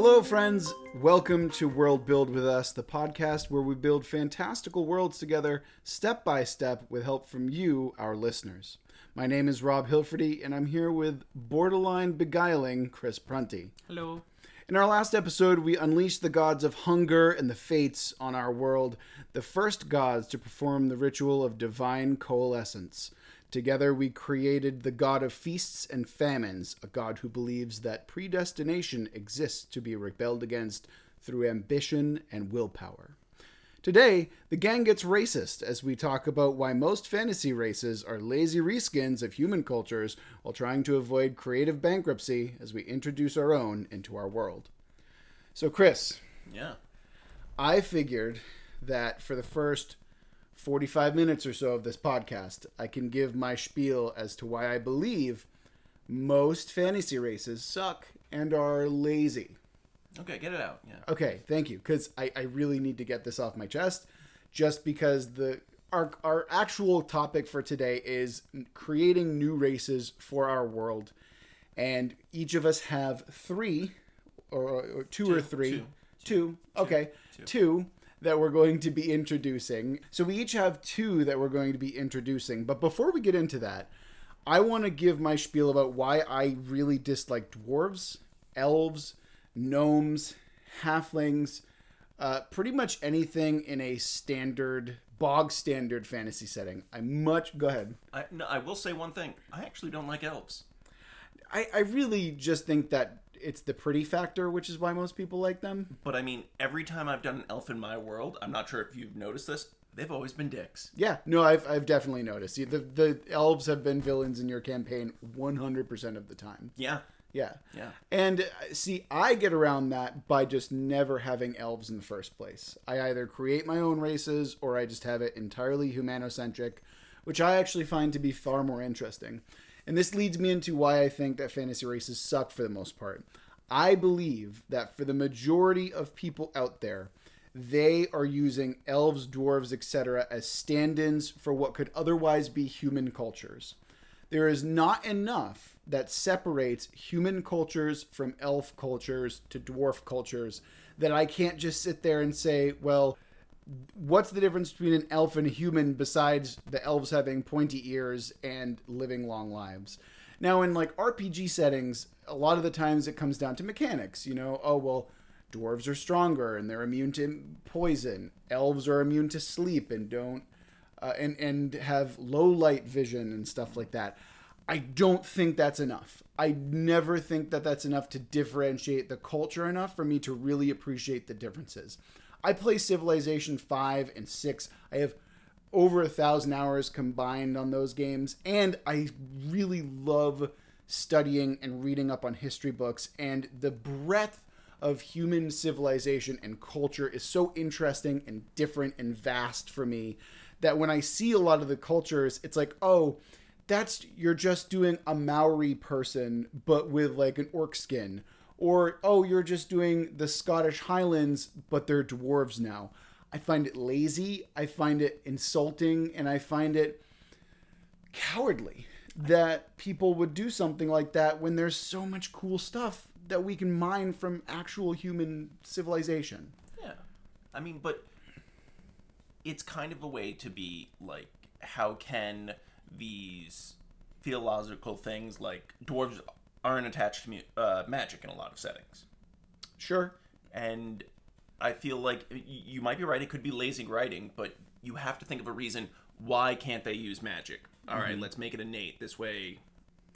Hello, friends. Welcome to World Build with Us, the podcast where we build fantastical worlds together, step by step, with help from you, our listeners. My name is Rob Hilferty, and I'm here with borderline beguiling Chris Prunty. Hello. In our last episode, we unleashed the gods of hunger and the fates on our world, the first gods to perform the ritual of divine coalescence. Together, we created the god of feasts and famines, a god who believes that predestination exists to be rebelled against through ambition and willpower. Today, the gang gets racist as we talk about why most fantasy races are lazy reskins of human cultures while trying to avoid creative bankruptcy as we introduce our own into our world. So, Chris, Yeah. I figured that for the first 45 minutes or so of this podcast, I can give my spiel as to why I believe most fantasy races suck and are lazy. Okay, get it out. Yeah. Okay, thank you, because I, I really need to get this off my chest, just because the our our actual topic for today is creating new races for our world, and each of us have three, or, or two, or three, two. okay, two. That we're going to be introducing. So we each have two that we're going to be introducing. But before we get into that, I want to give my spiel about why I really dislike dwarves, elves, gnomes, halflings, uh, pretty much anything in a standard, bog standard fantasy setting. I much go ahead. I, no, I will say one thing. I actually don't like elves. I, I really just think that it's the pretty factor, which is why most people like them. But I mean, every time I've done an elf in my world, I'm not sure if you've noticed this, they've always been dicks. Yeah, no, I've, I've definitely noticed. The, the elves have been villains in your campaign 100% of the time. Yeah. Yeah. Yeah. And uh, see, I get around that by just never having elves in the first place. I either create my own races or I just have it entirely humanocentric, which I actually find to be far more interesting. And this leads me into why I think that fantasy races suck for the most part. I believe that for the majority of people out there, they are using elves, dwarves, etc. as stand ins for what could otherwise be human cultures. There is not enough that separates human cultures from elf cultures to dwarf cultures that I can't just sit there and say, well, what's the difference between an elf and a human besides the elves having pointy ears and living long lives? Now, in like RPG settings, a lot of the times it comes down to mechanics. You know, oh, well, dwarves are stronger and they're immune to poison, elves are immune to sleep and don't. Uh, and and have low light vision and stuff like that. I don't think that's enough. I never think that that's enough to differentiate the culture enough for me to really appreciate the differences. I play Civilization 5 and 6. I have over a thousand hours combined on those games, and I really love studying and reading up on history books, and the breadth of human civilization and culture is so interesting and different and vast for me that when I see a lot of the cultures, it's like, oh, that's you're just doing a Maori person, but with like an orc skin. Or, oh, you're just doing the Scottish Highlands, but they're dwarves now. I find it lazy, I find it insulting, and I find it cowardly that people would do something like that when there's so much cool stuff that we can mine from actual human civilization. Yeah. I mean, but it's kind of a way to be like, how can these theological things like dwarves aren't attached to mu- uh, magic in a lot of settings? Sure. and I feel like you might be right. It could be lazy writing, but you have to think of a reason why can't they use magic? All right, let's make it innate. This way,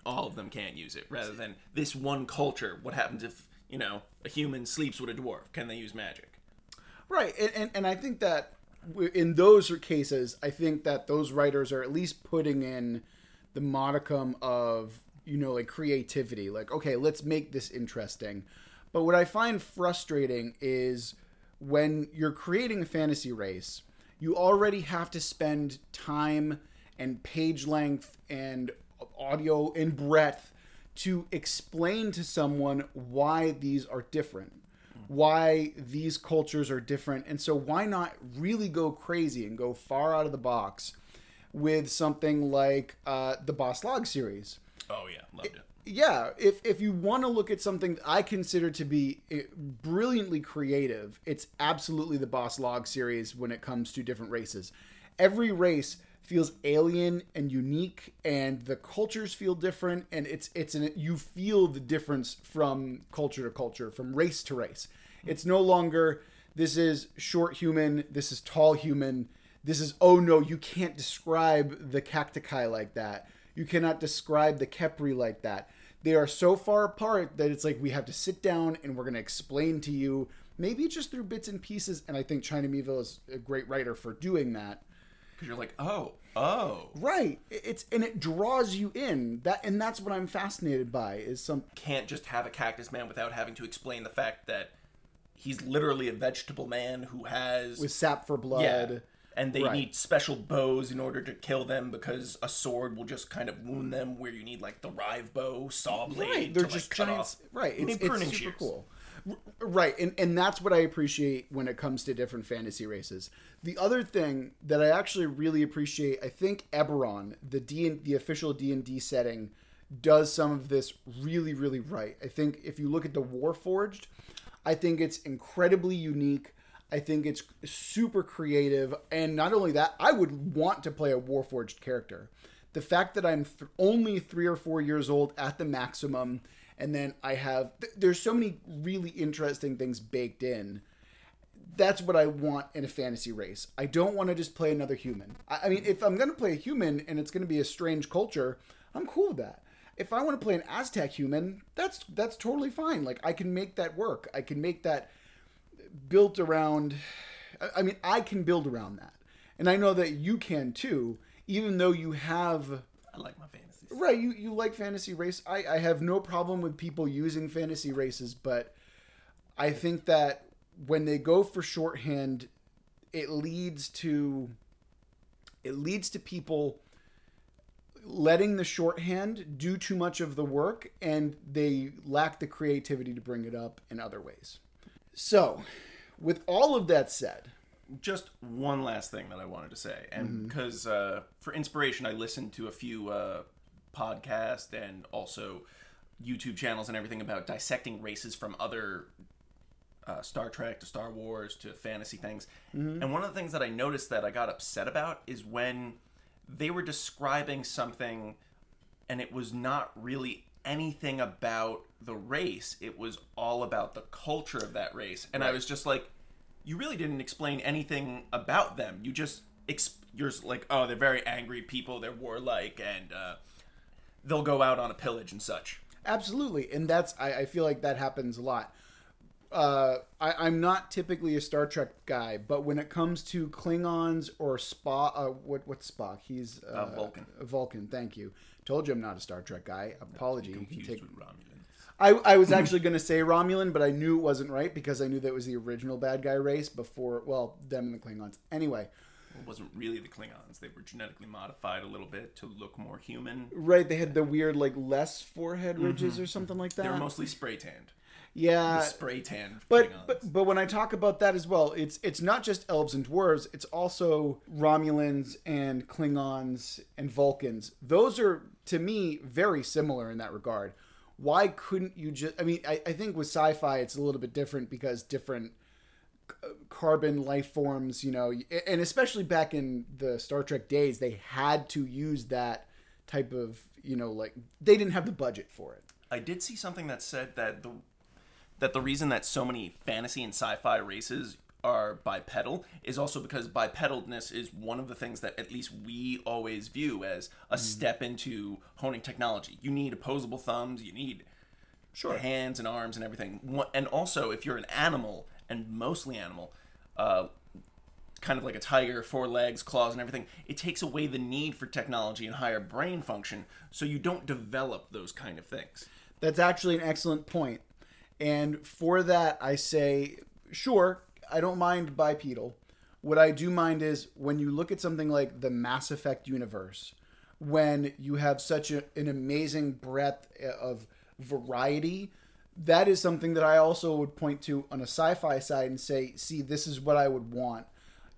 all of them can't use it, rather than this one culture. What happens if you know a human sleeps with a dwarf? Can they use magic? Right, and, and, and I think that in those cases, I think that those writers are at least putting in the modicum of you know like creativity. Like, okay, let's make this interesting. But what I find frustrating is when you're creating a fantasy race, you already have to spend time and page length and audio and breadth to explain to someone why these are different why these cultures are different. And so, why not really go crazy and go far out of the box with something like uh, the Bas-Lag series? Oh yeah, loved it. yeah, if if you want to look at something I consider to be eh, brilliantly creative, it's absolutely the Bas-Lag series when it comes to different races. Every race feels alien and unique and the cultures feel different and it's it's an you feel the difference from culture to culture, from race to race. It's no longer this is short human, this is tall human, this is oh no, you can't describe the cacti like that. You cannot describe the Khepri like that. They are so far apart that it's like we have to sit down and we're going to explain to you, maybe just through bits and pieces. And I think China Mieville is a great writer for doing that. Because you're like, oh, oh, Right. It's and it draws you in. That and that's what I'm fascinated by is some can't just have a cactus man without having to explain the fact that he's literally a vegetable man who has with sap for blood. yeah, and they Right. need special bows in order to kill them because a sword will just kind of wound them. Where you need like the rive bow, saw blade, Right, they're to, just like, cut off. Right, it's, it's super shears. cool. Right, and and that's what I appreciate when it comes to different fantasy races. The other thing that I actually really appreciate, I think Eberron, the D the official D and D setting, does some of this really really right. I think if you look at the Warforged, I think it's incredibly unique. I think it's super creative, and not only that, I would want to play a Warforged character. The fact that I'm th- only three or four years old at the maximum, and then I have th- there's so many really interesting things baked in. That's what I want in a fantasy race. I don't want to just play another human. I, I mean, if I'm going to play a human and it's going to be a strange culture, I'm cool with that. If I want to play an Aztec human, that's that's totally fine. Like I can make that work. I can make that built around I- mean I can build around that. And I know that you can too, even though you have I like my fantasies. right, you, you like fantasy race. I, I have no problem with people using fantasy races, but I think that when they go for shorthand, it leads to it leads to people letting the shorthand do too much of the work and they lack the creativity to bring it up in other ways. So, with all of that said, just one last thing that I wanted to say, Mm-hmm. and because uh, for inspiration, I listened to a few uh, podcasts and also YouTube channels and everything about dissecting races from other uh, Star Trek to Star Wars to fantasy things. Mm-hmm. And one of the things that I noticed that I got upset about is when they were describing something and it was not really anything about the race. It was all about the culture of that race. And I was just like, you really didn't explain anything about them. You just ex- you're like, oh, they're very angry people. They're warlike, and uh, they'll go out on a pillage and such. Absolutely, and that's I, I feel like that happens a lot. Uh, I, I'm not typically a Star Trek guy, but when it comes to Klingons or Spock, uh, what what's Spock? He's uh, Vulcan. Vulcan. Thank you. Told you I'm not a Star Trek guy. Apology. You can take. I, I was actually going to say Romulan, but I knew it wasn't right because I knew that was the original bad guy race before. Well, them and the Klingons. Anyway, It wasn't really the Klingons. They were genetically modified a little bit to look more human. right? They had the weird like less forehead mm-hmm. ridges or something like that. They were mostly spray tanned. yeah, spray tanned But, Klingons. but but when I talk about that as well, it's it's not just elves and dwarves. It's also Romulans and Klingons and Vulcans. Those are to me very similar in that regard. Why couldn't you just? I mean, I, I think with sci-fi it's a little bit different because different carbon life forms, you know, and especially back in the Star Trek days, they had to use that type of, you know, like they didn't have the budget for it. I did see something that said that the that the reason that so many fantasy and sci-fi races are bipedal is also because bipedalness is one of the things that at least we always view as a step into honing technology. You need opposable thumbs, you need Sure. hands and arms and everything. And also, if you're an animal and mostly animal, uh, kind of like a tiger, four legs, claws, and everything, it takes away the need for technology and higher brain function, so you don't develop those kind of things. That's actually an excellent point. And for that, I say, sure, I don't mind bipedal. What I do mind is when you look at something like the Mass Effect universe, when you have such a, an amazing breadth eh, of variety, that is something that I also would point to on a sci fi side and say, see, this is what I would want.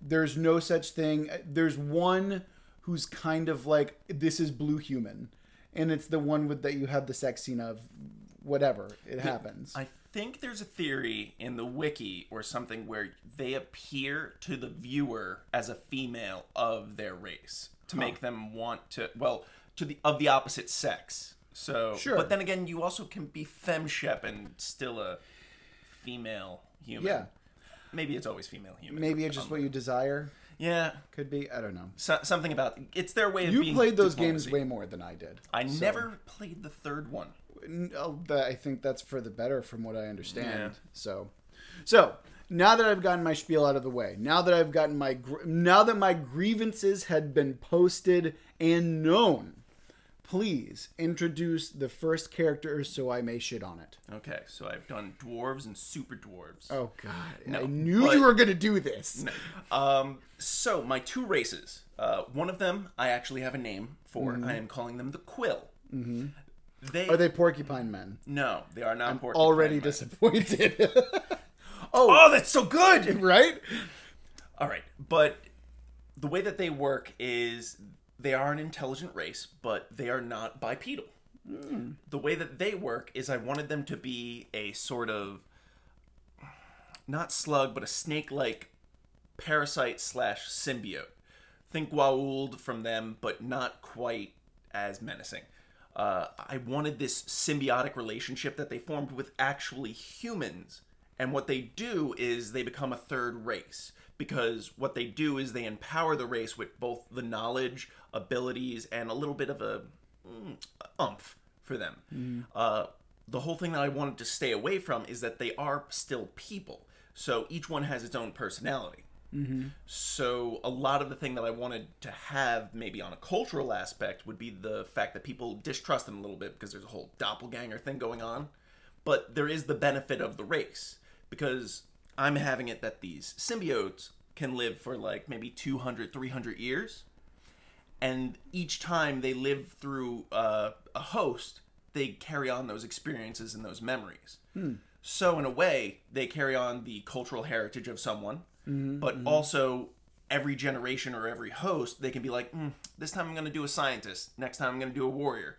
There's no such thing. Eh, there's one who's kind of like, this is Blue Human and it's the one with that you have the sex scene of whatever it happens. I think there's a theory in the wiki or something where they appear to the viewer as a female of their race to make them want to well to the of the opposite sex. So, Sure. but then again, you also can be femshep and still a female human. Yeah. maybe it's always female human. Maybe it's just what you desire. Yeah, Could be. I don't know. so, something about it's their way of You played those games way more than I did. I so- never played the third one. N- oh, that- I think that's for the better, from what I understand. Yeah. So, so now that I've gotten my spiel out of the way, now that I've gotten my gr- now that my grievances had been posted and known, please introduce the first character so I may shit on it. Okay, so I've done dwarves and super dwarves. Oh God, I No, knew but- you were gonna do this. Um, so my two races. Uh, one of them I actually have a name for. I am calling them the Quill. Mm-hmm. They, Are they porcupine men? no, they are not porcupine Already men. disappointed. Oh, oh, that's so good. right? All right, but the way that they work is they are an intelligent race, but they are not bipedal. Hmm. The way that they work is I wanted them to be a sort of not slug, but a snake-like parasite slash symbiote. Think Goa'uld from them, but not quite as menacing. Uh, I wanted this symbiotic relationship that they formed with actually humans. And what they do is they become a third race. Because what they do is they empower the race with both the knowledge, abilities, and a little bit of a mm, umph for them. Uh, the whole thing that I wanted to stay away from is that they are still people. So each one has its own personality. So a lot of the thing that I wanted to have maybe on a cultural aspect would be the fact that people distrust them a little bit because there's a whole doppelganger thing going on. But there is the benefit of the race because I'm having it that these symbiotes can live for like maybe 200, 300 years. And each time they live through uh, a host, they carry on those experiences and those memories. So, in a way, they carry on the cultural heritage of someone, Mm-hmm, but mm-hmm. also every generation or every host, they can be like, mm, this time I'm going to do a scientist, next time I'm going to do a warrior.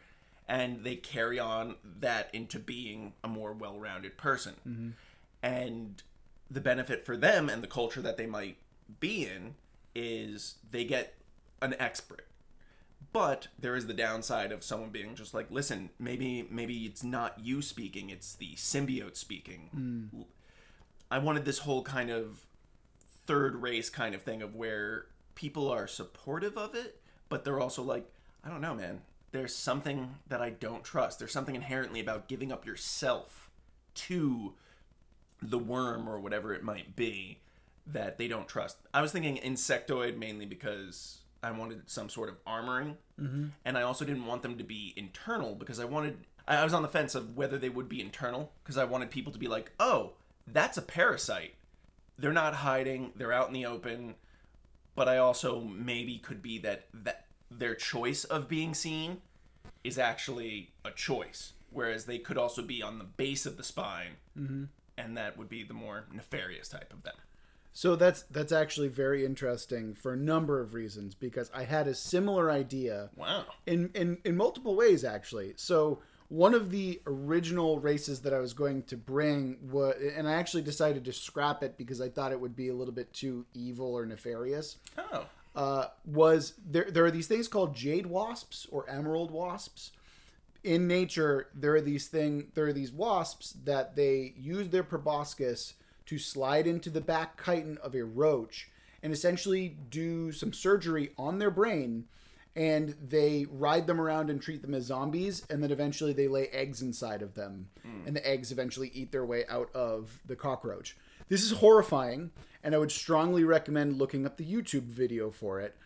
And they carry on that into being a more well rounded person. Mm-hmm. And the benefit for them and the culture that they might be in is they get an expert. But there is the downside of someone being just like listen maybe maybe it's not you speaking it's the symbiote speaking. Mm. I wanted this whole kind of third race kind of thing of where people are supportive of it but they're also like i don't know man there's something that i don't trust there's something inherently about giving up yourself to the worm or whatever it might be that they don't trust. I was thinking insectoid mainly because I wanted some sort of armoring, mm-hmm. and I also didn't want them to be internal because I wanted. I I was on the fence of whether they would be internal because I wanted people to be like, "Oh, that's a parasite. They're not hiding. They're out in the open." But I also maybe could be that that their choice of being seen is actually a choice, whereas they could also be on the base of the spine, mm-hmm. and that would be the more nefarious type of them. So that's that's actually very interesting for a number of reasons because I had a similar idea Wow. in in in multiple ways actually. So one of the original races that I was going to bring was, and I actually decided to scrap it because I thought it would be a little bit too evil or nefarious. Oh. Uh, was there? There are these things called jade wasps or emerald wasps. In nature, there are these thing. There are these wasps that they use their proboscis to slide into the back chitin of a roach and essentially do some surgery on their brain and they ride them around and treat them as zombies and then eventually they lay eggs inside of them and the eggs eventually eat their way out of the cockroach. This is horrifying and i would strongly recommend looking up the youtube video for it.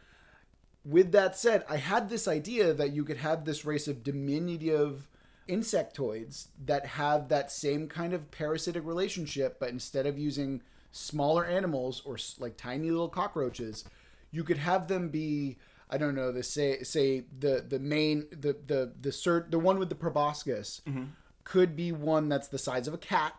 With that said i had this idea that you could have this race of diminutive insectoids that have that same kind of parasitic relationship but instead of using smaller animals or like tiny little cockroaches you could have them be i don't know the say say the the main the the the cert the one with the proboscis could be one that's the size of a cat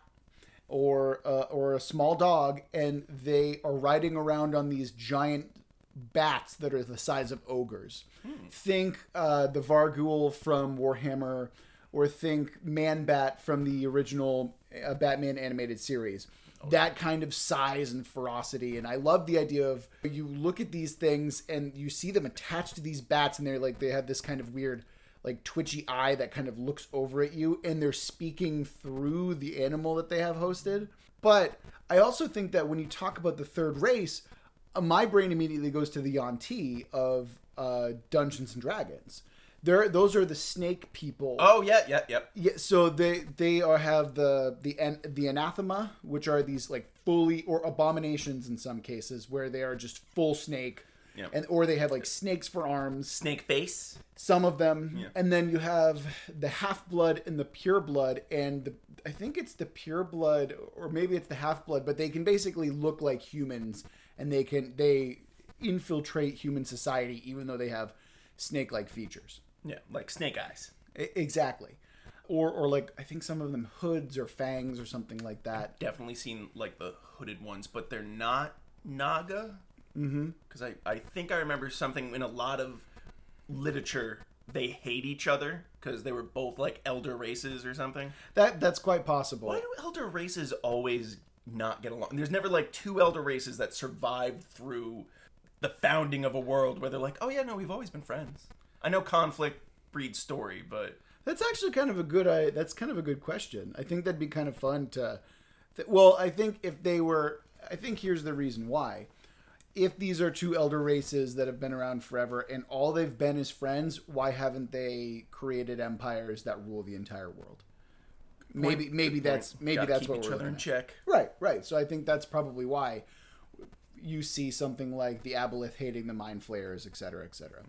or uh, or a small dog and they are riding around on these giant bats that are the size of ogres. Think uh, the Vargul from Warhammer, or think Man Bat from the original uh, Batman animated series. That kind of size and ferocity, and I love the idea of you look at these things and you see them attached to these bats, and they're like they have this kind of weird, like twitchy eye that kind of looks over at you, and they're speaking through the animal that they have hosted. But I also think that when you talk about the third race, uh, my brain immediately goes to the Yuan-ti of uh, Dungeons and Dragons. There, those are the snake people. Oh yeah, yeah, yep. Yeah, so they they are have the the an, the anathema, which are these like fully or abominations in some cases where they are just full snake, Yeah. and or they have like snakes for arms. Snake face. Some of them, Yeah. and then you have the half blood and the pure blood, and the, I think it's the pure blood or maybe it's the half blood, but they can basically look like humans, and they can they infiltrate human society even though they have snake like features. Yeah, like snake eyes. I- exactly. Or, or like I think some of them hoods or fangs or something like that. Definitely seen like the hooded ones, but they're not Naga. Mm-hmm. Because I, I think I remember something in a lot of literature. They hate each other because they were both like elder races or something. That that's quite possible. Why do elder races always not get along? There's never like two elder races that survived through the founding of a world where they're like, oh yeah, no, we've always been friends. I know conflict breeds story, but That's actually kind of a good. I that's kind of a good question. I think that'd be kind of fun to. Th- well, I think if they were, I think here's the reason why. If these are two elder races that have been around forever and all they've been is friends, why haven't they created empires that rule the entire world? Maybe, maybe that's maybe gotta that's what each we're other in at. check. Right, right. So I think that's probably why you see something like the Aboleth hating the Mind Flayers, et cetera, et cetera.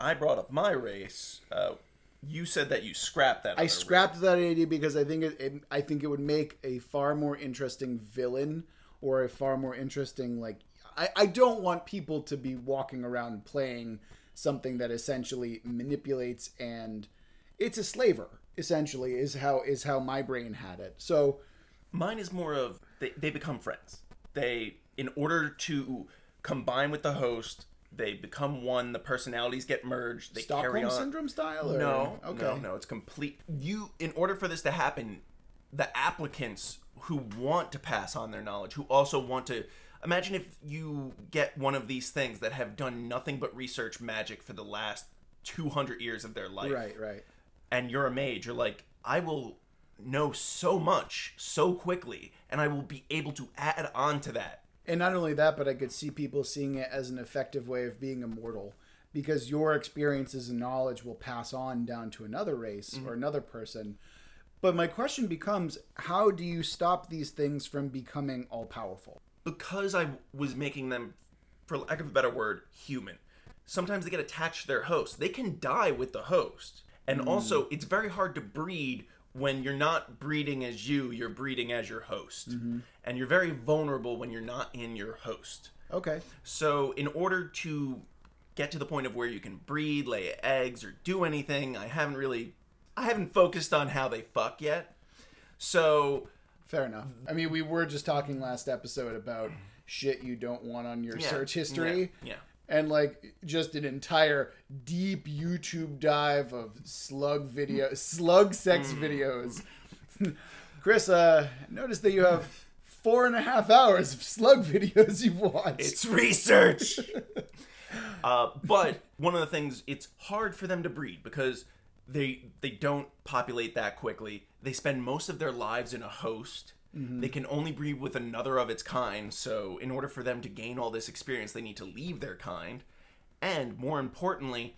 I brought up my race. Uh, you said that you scrapped that. I scrapped that idea because I think it, it I think it would make a far more interesting villain or a far more interesting like I, I don't want people to be walking around playing something that essentially manipulates and it's a slaver essentially is how is how my brain had it. So Mine is more of they, they become friends. They, in order to combine with the host, they become one. The personalities get merged. They carry Stockholm on. syndrome style or No, okay. no, no. It's complete. You, in order for this to happen, the applicants who want to pass on their knowledge, who also want to. Imagine if you get one of these things that have done nothing but research magic for the last 200 years of their life Right, right. and you're a mage, you're like, I will know so much so quickly, and I will be able to add on to that. And not only that, but I could see people seeing it as an effective way of being immortal because your experiences and knowledge will pass on down to another race or mm-hmm. another person. But my question becomes how do you stop these things from becoming all powerful? Because I was making them, for lack of a better word, human. Sometimes they get attached to their host. They can die with the host. And mm. also, it's very hard to breed when you're not breeding as you, you're breeding as your host. Mm-hmm. And you're very vulnerable when you're not in your host. Okay. So, in order to get to the point of where you can breed, lay eggs, or do anything, I haven't really, I haven't focused on how they fuck yet. So, Fair enough. I mean, we were just talking last episode about shit you don't want on your Yeah, search history. yeah, yeah. And like just an entire deep YouTube dive of slug video, slug sex Mm. videos. Chris, uh, notice that you have four and a half hours of slug videos you've watched. it's research. uh, but one of the things, it's hard for them to breed because they they don't populate that quickly. They spend most of their lives in a host. Mm-hmm. They can only breed with another of its kind. So, in order for them to gain all this experience, they need to leave their kind. And more importantly,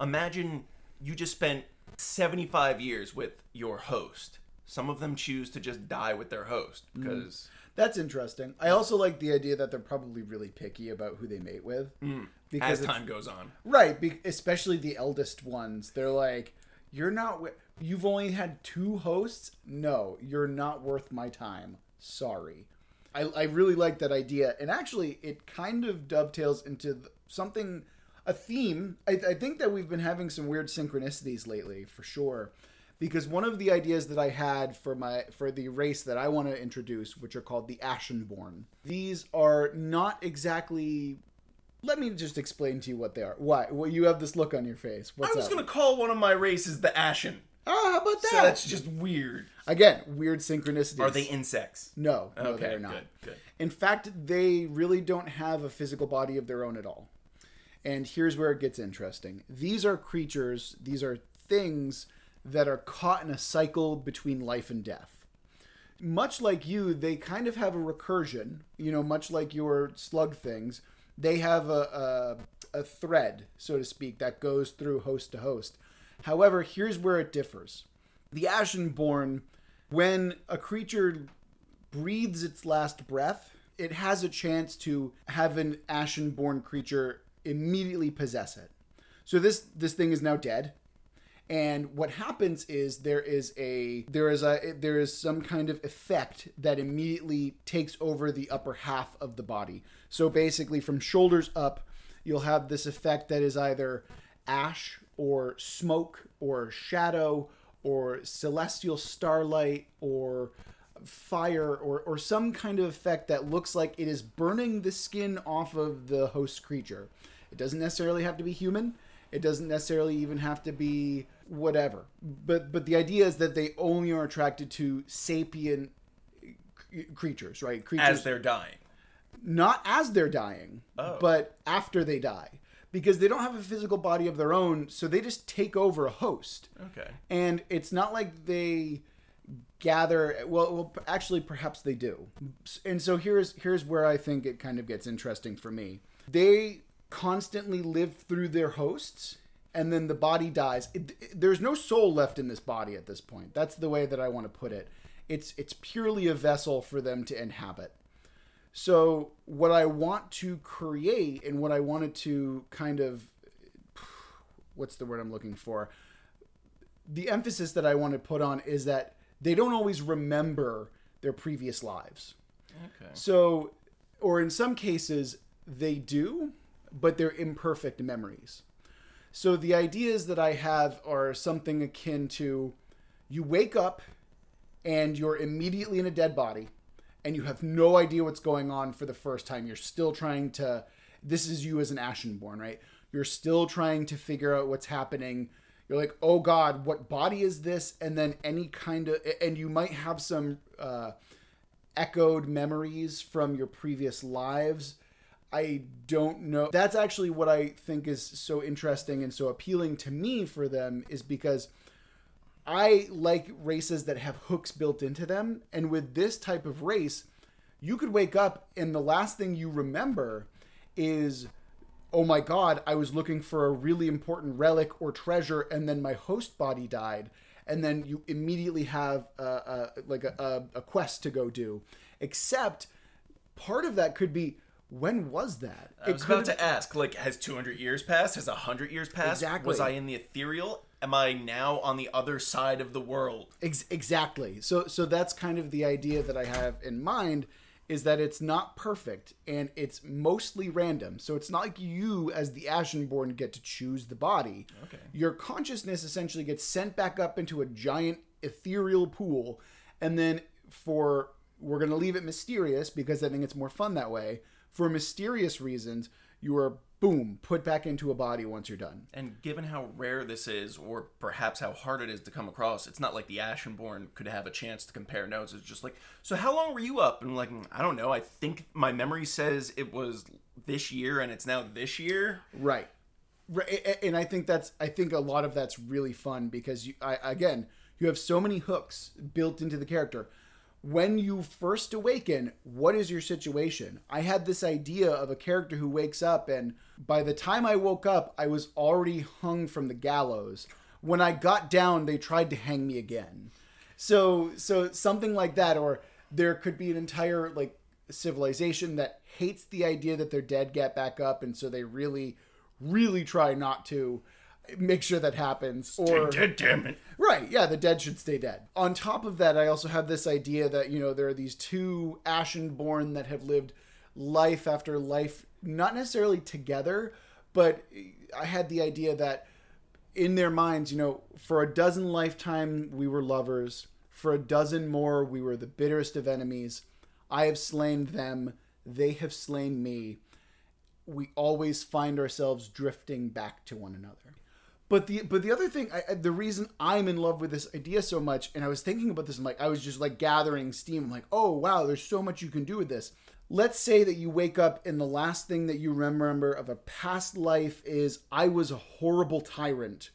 imagine you just spent 75 years with your host. Some of them choose to just die with their host mm-hmm. because That's interesting. I also like the idea that they're probably really picky about who they mate with. Mm. as time goes on. Right, be- especially the eldest ones. They're like, "You're not. wi- You've only had two hosts. No, you're not worth my time. Sorry." I, I really like that idea, and actually, it kind of dovetails into something, a theme. I, I think that we've been having some weird synchronicities lately, for sure. Because one of the ideas that I had for my for the race that I want to introduce, which are called the Ashenborn, these are not exactly Let me just explain to you what they are. Why? Well, you have this look on your face. What's I was up? gonna call one of my races the Ashen. Oh, how about that? So that's just weird. Again, weird synchronicities. Are they insects? No, no, Okay, they're not. good, good. In fact, they really don't have a physical body of their own at all. And here's where it gets interesting. These are creatures, these are things that are caught in a cycle between life and death. Much like you, they kind of have a recursion, you know, much like your slug things. They have a, a, a thread, so to speak, that goes through host to host. However, here's where it differs. The Ashenborn, when a creature breathes its last breath, it has a chance to have an Ashenborn creature immediately possess it. So this this thing is now dead. And what happens is there is a there is a there is some kind of effect that immediately takes over the upper half of the body. So basically from shoulders up, you'll have this effect that is either ash or smoke or shadow or celestial starlight or fire or, or some kind of effect that looks like it is burning the skin off of the host creature. It doesn't necessarily have to be human. It doesn't necessarily even have to be whatever. But but the idea is that they only are attracted to sapient creatures, right? Creatures As they're dying. not as they're dying, Oh. but after they die. Because they don't have a physical body of their own, so they just take over a host. Okay. And it's not like they gather well, well actually perhaps they do. And so here's here's where I think it kind of gets interesting for me. They constantly live through their hosts and then the body dies. It, it- there's no soul left in this body at this point. That's the way that I want to put it. It's it's purely a vessel for them to inhabit. So what I want to create and what I wanted to kind of what's the word I'm looking for? The emphasis that I want to put on is that they don't always remember their previous lives. Okay. So or in some cases they do, but they're imperfect memories. So the ideas that I have are something akin to you wake up and you're immediately in a dead body and you have no idea what's going on for the first time. You're still trying to this is you as an Ashenborn, right? You're still trying to figure out what's happening. You're like, "Oh god, what body is this?" And then any kind of and you might have some uh echoed memories from your previous lives. I don't know. That's actually what I think is so interesting and so appealing to me for them is because I like races that have hooks built into them. And with this type of race, you could wake up and the last thing you remember is, oh my God, I was looking for a really important relic or treasure and then my host body died. And then you immediately have a, a, like a, a, a quest to go do. Except part of that could be, when was that? I was about to ask, like, has 200 years passed? Has 100 years passed? Exactly. Was I in the ethereal? Am I now on the other side of the world? Ex- exactly. So so that's kind of the idea that I have in mind is that it's not perfect and it's mostly random. So it's not like you as the Ashenborn get to choose the body. Okay. Your consciousness essentially gets sent back up into a giant ethereal pool and then for we're going to leave it mysterious because I think it's more fun that way. For mysterious reasons, you are boom put back into a body once you're done. And given how rare this is, or perhaps how hard it is to come across, it's not like the Ashenborn could have a chance to compare notes. It's just like, so how long were you up? And like, "Mm, I don't know. I think my memory says it was this year, and it's now this year. Right. Right. And I think that's I think a lot of that's really fun because you I again, you have so many hooks built into the character. When you first awaken, what is your situation? I had this idea of a character who wakes up and by the time I woke up, I was already hung from the gallows. When I got down, they tried to hang me again. So so something like that or there could be an entire like civilization that hates the idea that their dead get back up and so they really really try not to make sure that happens or damn it. right yeah the dead should stay dead on top of that i also have this idea that you know there are these two ashenborn that have lived life after life not necessarily together but i had the idea that in their minds, you know, for a dozen lifetime we were lovers, for a dozen more we were the bitterest of enemies. I have slain them, they have slain me. we always find ourselves drifting back to one another. But the but the other thing, I, the reason I'm in love with this idea so much, and I was thinking about this, and like I was just like gathering steam. I'm like, oh wow, there's so much you can do with this. Let's say that you wake up and the last thing that you remember of a past life is I was a horrible tyrant.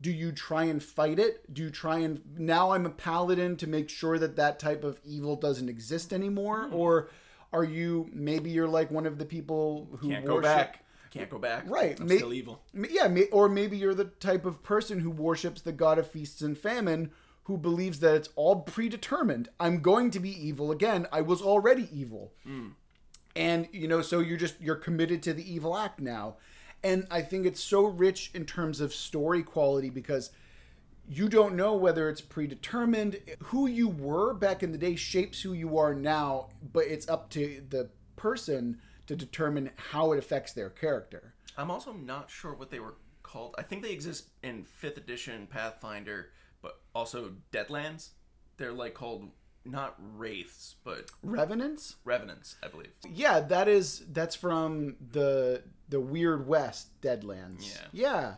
Do you try and fight it? Do you try and now I'm a paladin to make sure that that type of evil doesn't exist anymore, Hmm. or are you maybe you're like one of the people who Can't go back. Can't go back. Right. I'm May- still evil. Yeah, may, or maybe you're the type of person who worships the god of feasts and famine, who believes that it's all predetermined. I'm going to be evil again. I was already evil, hmm. and you know, so you're just you're committed to the evil act now. And I think it's so rich in terms of story quality because you don't know whether it's predetermined. Who you were back in the day shapes who you are now, but it's up to the person to determine how it affects their character. I'm also not sure what they were called. I think they exist in fifth edition Pathfinder, but also Deadlands. They're like called not wraiths, but Revenants? revenants, I believe. Yeah, that is that's from the the Weird West Deadlands. Yeah. Yeah.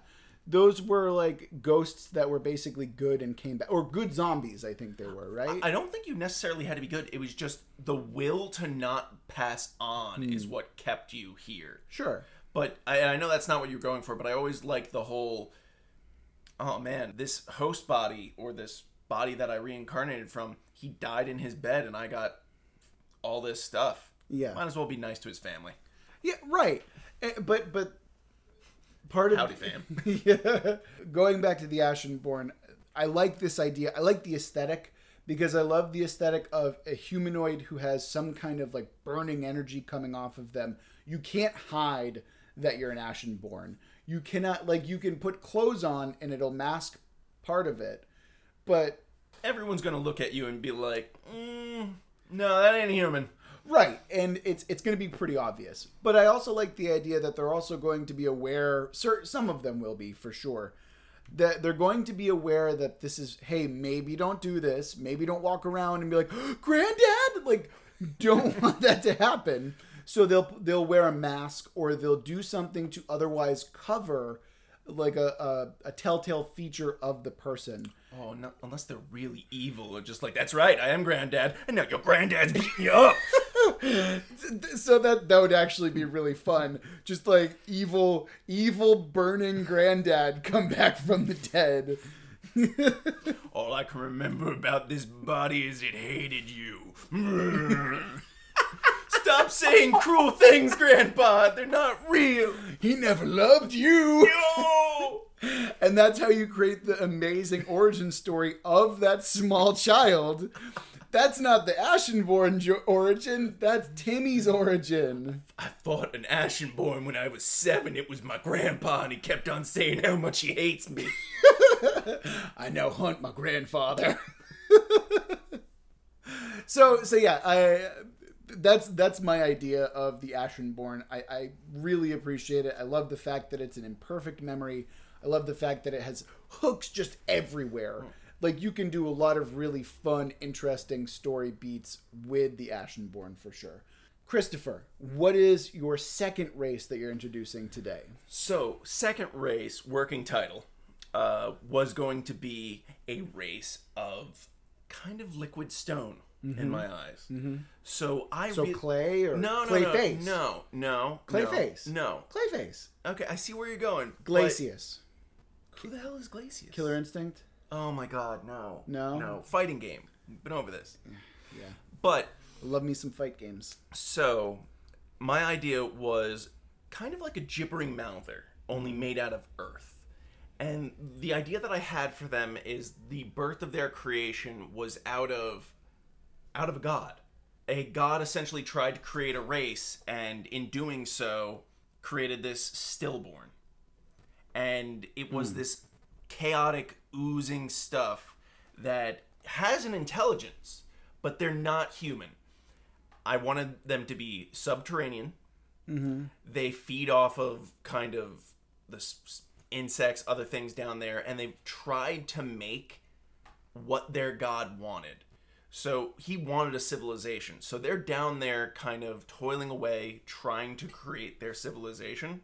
Those were like ghosts that were basically good and came back or good zombies, I think they were, right? I don't think you necessarily had to be good. It was just the will to not pass on is what kept you here. sure. But I, I know that's not what you're going for. But I always like the whole. Oh man, this host body or this body that I reincarnated from, he died in his bed, and I got all this stuff. Yeah. Might as well be nice to his family. Yeah, right. Eh, But but part of Howdy, fam. yeah. Going back to the Ashenborn, I like this idea. I like the aesthetic because I love the aesthetic of a humanoid who has some kind of like burning energy coming off of them. You can't hide that you're an Ashenborn. You cannot like you can put clothes on and it'll mask part of it. But Everyone's gonna look at you and be like, mm, "No, that ain't human." Right, and it's it's going to be pretty obvious. But I also like the idea that they're also going to be aware. Some of them will be for sure. That they're going to be aware that this is. Hey, maybe don't do this. Maybe don't walk around and be like, "Granddad," like don't want that to happen. So they'll they'll wear a mask or they'll do something to otherwise cover like a, a, a telltale feature of the person. Oh, no, unless they're really evil or just like, "That's right, I am granddad," and now your granddad's beating you up. so that that would actually be really fun. Just like evil, evil burning granddad come back from the dead. All I can remember about this body is it hated you. Stop saying cruel things, Grandpa. They're not real. He never loved you. No. And that's how you create the amazing origin story of that small child. That's not the Ashenborn jo- origin. That's Timmy's origin. I fought an Ashenborn when I was seven. It was my grandpa, and he kept on saying how much he hates me. I now hunt my grandfather. so so yeah, I that's that's my idea of the Ashenborn. I, I really appreciate it. I love the fact that it's an imperfect memory. I love the fact that it has hooks just everywhere. Hmm. Like you can do a lot of really fun, interesting story beats with the Ashenborn for sure. Christopher, what is your second race that you're introducing today? So, second race, working title, uh, was going to be a race of kind of liquid stone in my eyes. Mm-hmm. So I So re- clay or no, no, clay no, face? no, no, Clay no, face. no. Clayface. Okay, I see where you're going. Glacius. Who the hell is Glacius? Killer Instinct. Oh my god, no. No? No. Fighting game. Been over this. Yeah. But Love me some fight games. so my idea was kind of like a gibbering mouther, only made out of earth. And the idea that I had for them is the birth of their creation was out of out of a god. A god essentially tried to create a race and in doing so created this stillborn. And it was hmm. this chaotic oozing stuff that has an intelligence, but they're not human. I wanted them to be subterranean. Mm-hmm. They feed off of kind of the insects, other things down there, and they've tried to make what their god wanted. So he wanted a civilization. So they're down there kind of toiling away, trying to create their civilization.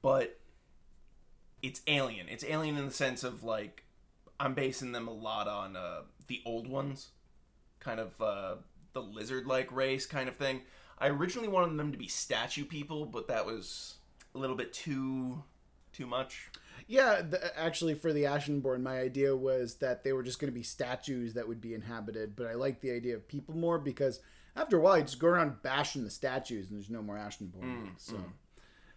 But it's alien. It's alien in the sense of like I'm basing them a lot on uh, the old ones, kind of uh, the lizard-like race kind of thing. I originally wanted them to be statue people, but that was a little bit too too much. Yeah, the, actually, for the Ashenborn, my idea was that they were just going to be statues that would be inhabited. But I like the idea of people more because after a while, you just go around bashing the statues, and there's no more Ashenborn. so,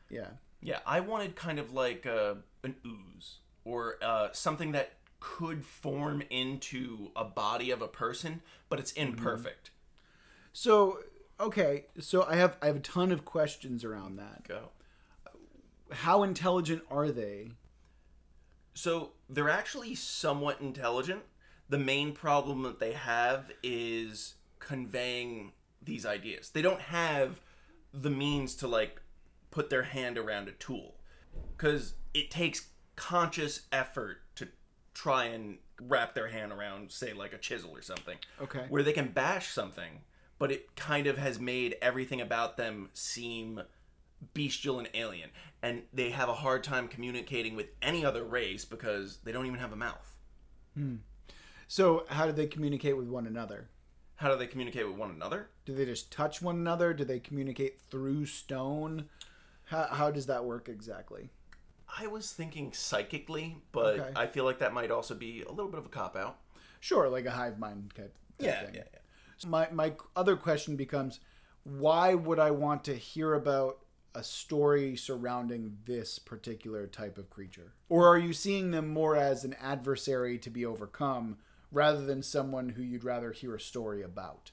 yeah, Yeah, I wanted kind of like uh, an ooze or uh, something that could form into a body of a person, but it's imperfect. So okay, so I have I have a ton of questions around that. Go. How intelligent are they? So they're actually somewhat intelligent. The main problem that they have is conveying these ideas. They don't have the means to like put their hand around a tool because it takes conscious effort to try and wrap their hand around say like a chisel or something Okay. where they can bash something but it kind of has made everything about them seem bestial and alien and they have a hard time communicating with any other race because they don't even have a mouth Hmm. So how do they communicate with one another? how do they communicate with one another Do they just touch one another? Do they communicate through stone? How how does that work exactly? I was thinking psychically but Okay. i feel like that might also be a little bit of a cop out Sure, like a hive mind type, type yeah thing. yeah yeah So my my other question becomes, why would I want to hear about a story surrounding this particular type of creature? Or are you seeing them more as an adversary to be overcome rather than someone who you'd rather hear a story about?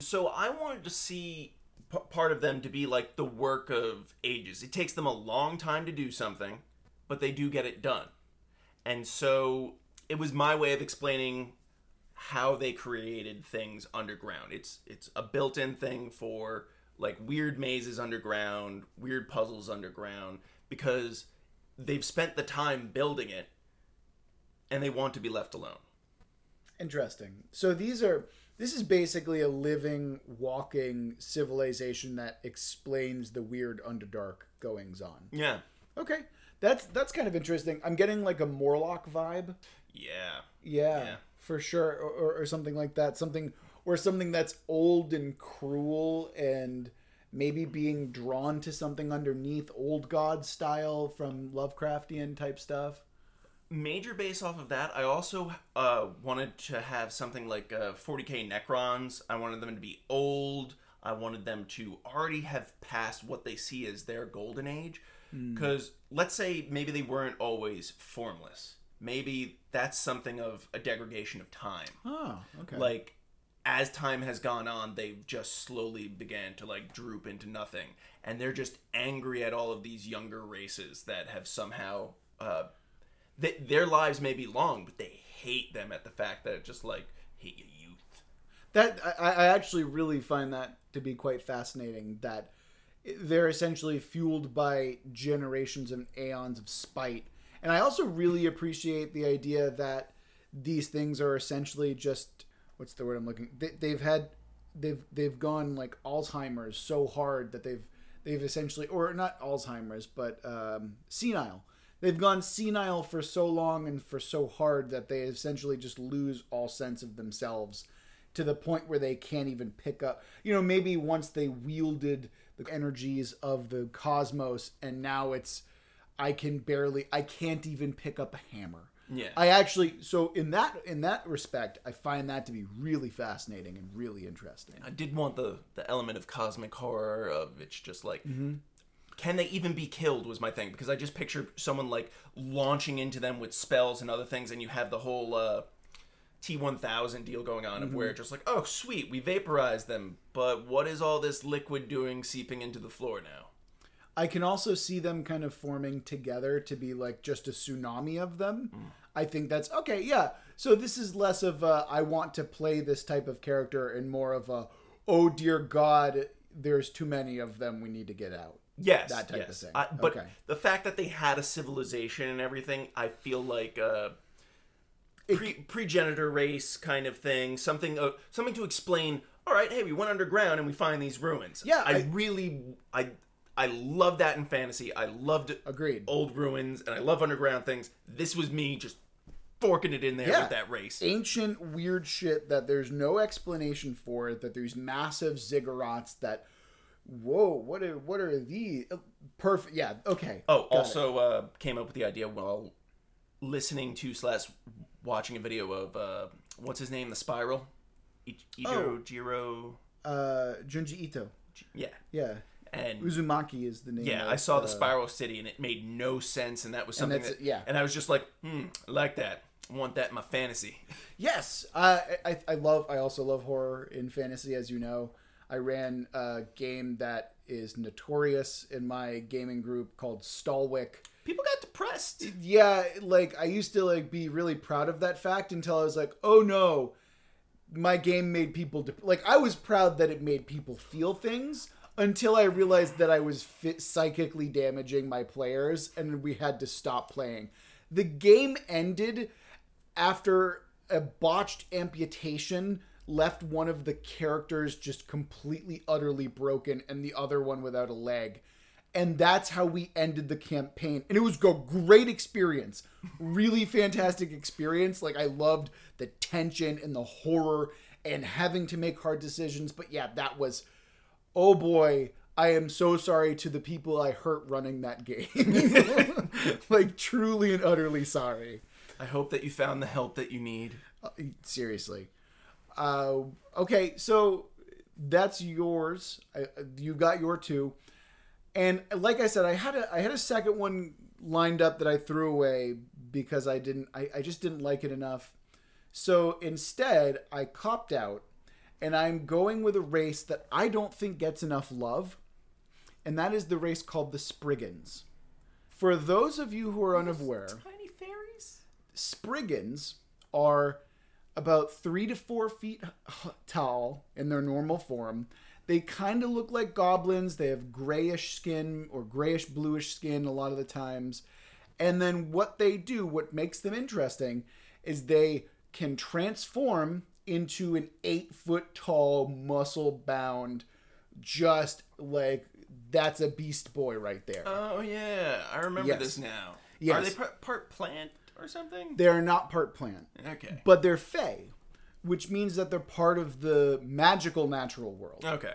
So I wanted to see p- part of them to be like the work of ages. It takes them a long time to do something, but they do get it done. And so it was my way of explaining how they created things underground. It's it's a built-in thing for like weird mazes underground, weird puzzles underground because they've spent the time building it and they want to be left alone. Interesting. So these are this is basically a living, walking civilization that explains the weird underdark goings on. Yeah. Okay. That's that's kind of interesting. I'm getting like a Morlock vibe. Yeah. Yeah, Yeah. for sure, or, or, or something like that. Something or something that's old and cruel, and maybe being drawn to something underneath, old god style from Lovecraftian type stuff. major base off of that i also uh, wanted to have something like uh, 40k necrons i wanted them to be old i wanted them to already have passed what they see as their golden age because let's say maybe they weren't always formless maybe that's something of a degradation of time Oh, okay. like as time has gone on they've just slowly began to like droop into nothing and they're just angry at all of these younger races that have somehow uh th- their lives may be long but they hate them at the fact that it just like hate your youth That I, I actually really find that to be quite fascinating. That they're essentially fueled by generations and aeons of spite, and I also really appreciate the idea that these things are essentially just what's the word I'm looking. They, they've had they've they've gone like Alzheimer's so hard that they've they've essentially or not Alzheimer's but um, senile. They've gone senile for so long and for so hard that they essentially just lose all sense of themselves to the point where they can't even pick up. You know, maybe once they wielded the energies of the cosmos, and now it's I can barely, I can't even pick up a hammer. Yeah. I actually, so in that in that respect, I find that to be really fascinating and really interesting. i did want the the element of cosmic horror of it's just like can they even be killed was my thing because i just picture someone like launching into them with spells and other things and you have the whole uh T1000 deal going on of where it's just like, oh, sweet, we vaporized them, but what is all this liquid doing seeping into the floor now? I can also see them kind of forming together to be like just a tsunami of them. I think that's okay. Yeah. So this is less of a I want to play this type of character and more of a oh dear God, there's too many of them. We need to get out. Yes, That type of yes. thing. I, but Okay. the fact that they had a civilization and everything, I feel like uh, pre progenitor race kind of thing, something uh, something to explain. All right, hey, we went underground and we find these ruins. Yeah, I, I- really, I, I love that in fantasy. I loved Agreed. old ruins and I love underground things. This was me just forking it in there Yeah. with that race. ancient weird shit that there's no explanation for that there's massive ziggurats that whoa what are what are these Uh, perfect yeah okay Oh, also uh, came up with the idea while listening to slash watching a video of uh, what's his name, the Spiral, Ijo Oh. Jiro. uh junji ito Yeah, yeah and uzumaki is the name yeah, of, I saw the uh, Spiral City and it made no sense, and that was something that yeah. and I was just like, hmm, I like that. I want that in my fantasy. Yes, uh, I I love. I also love horror in fantasy, as you know. I ran a game that is notorious in my gaming group called Stalwick. People got depressed. Yeah, like I used to like be really proud of that fact until I was like, oh no, my game made people like I was proud that it made people feel things until I realized that I was fit psychically damaging my players and we had to stop playing. The game ended after a botched amputation left one of the characters just completely utterly broken and the other one without a leg and that's how we ended the campaign. And it was a great experience. Really fantastic experience. Like i loved the tension and the horror and having to make hard decisions. But yeah that was oh boy i am so sorry to the people i hurt running that game. Like truly and utterly sorry. I hope that you found the help that you need. Uh, seriously. Uh, okay so that's yours. I, you got your two and like i said i had a i had a second one lined up that i threw away because i didn't i, I just didn't like it enough so instead i copped out and i'm going with a race that i don't think gets enough love and that is the race called the spriggans for those of you who are unaware Tiny fairies. Spriggans are about three to four feet tall in their normal form. They kind of look like goblins. They have grayish skin or grayish bluish skin a lot of the times. And then what they do, what makes them interesting, is they can transform into an eight foot tall, muscle bound, just like that's a beast boy right there. Oh yeah, I remember Yes. this now. Yes. Are they part, part plant or something? They're not part plant. Okay. but they're fey, which means that they're part of the magical natural world. Okay.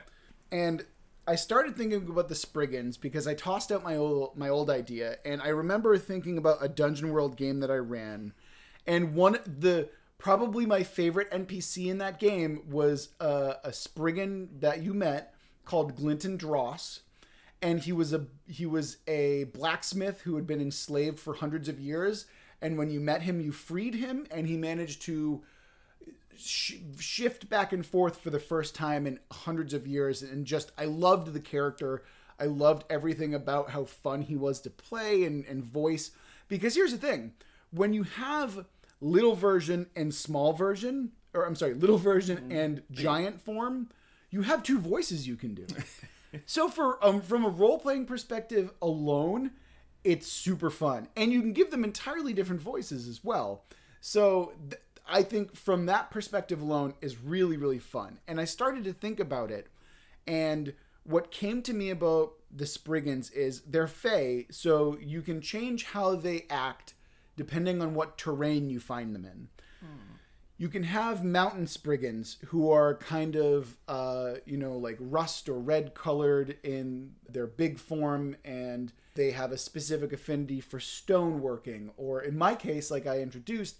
And I started thinking about the Spriggans because I tossed out my old my old idea, and I remember thinking about a Dungeon World game that I ran, and one the probably my favorite NPC in that game was uh, a Spriggan that you met called Glinton Dross, and he was a he was a blacksmith who had been enslaved for hundreds of years, and when you met him, you freed him, and he managed to sh- shift back and forth for the first time in hundreds of years and just i loved the character. I loved everything about how fun he was to play and, and voice. Because here's the thing. When you have little version and small version or i'm sorry little version and giant form you have two voices you can do. So for um, from a role playing perspective alone, it's super fun, and you can give them entirely different voices as well. So th- I think from that perspective alone is really really fun. And I started to think about it, and what came to me about the Spriggans is they're Fey, so you can change how they act depending on what terrain you find them in. You can have mountain spriggans who are kind of uh, you know like rust or red colored in their big form and they have a specific affinity for stoneworking. Or in my case like i introduced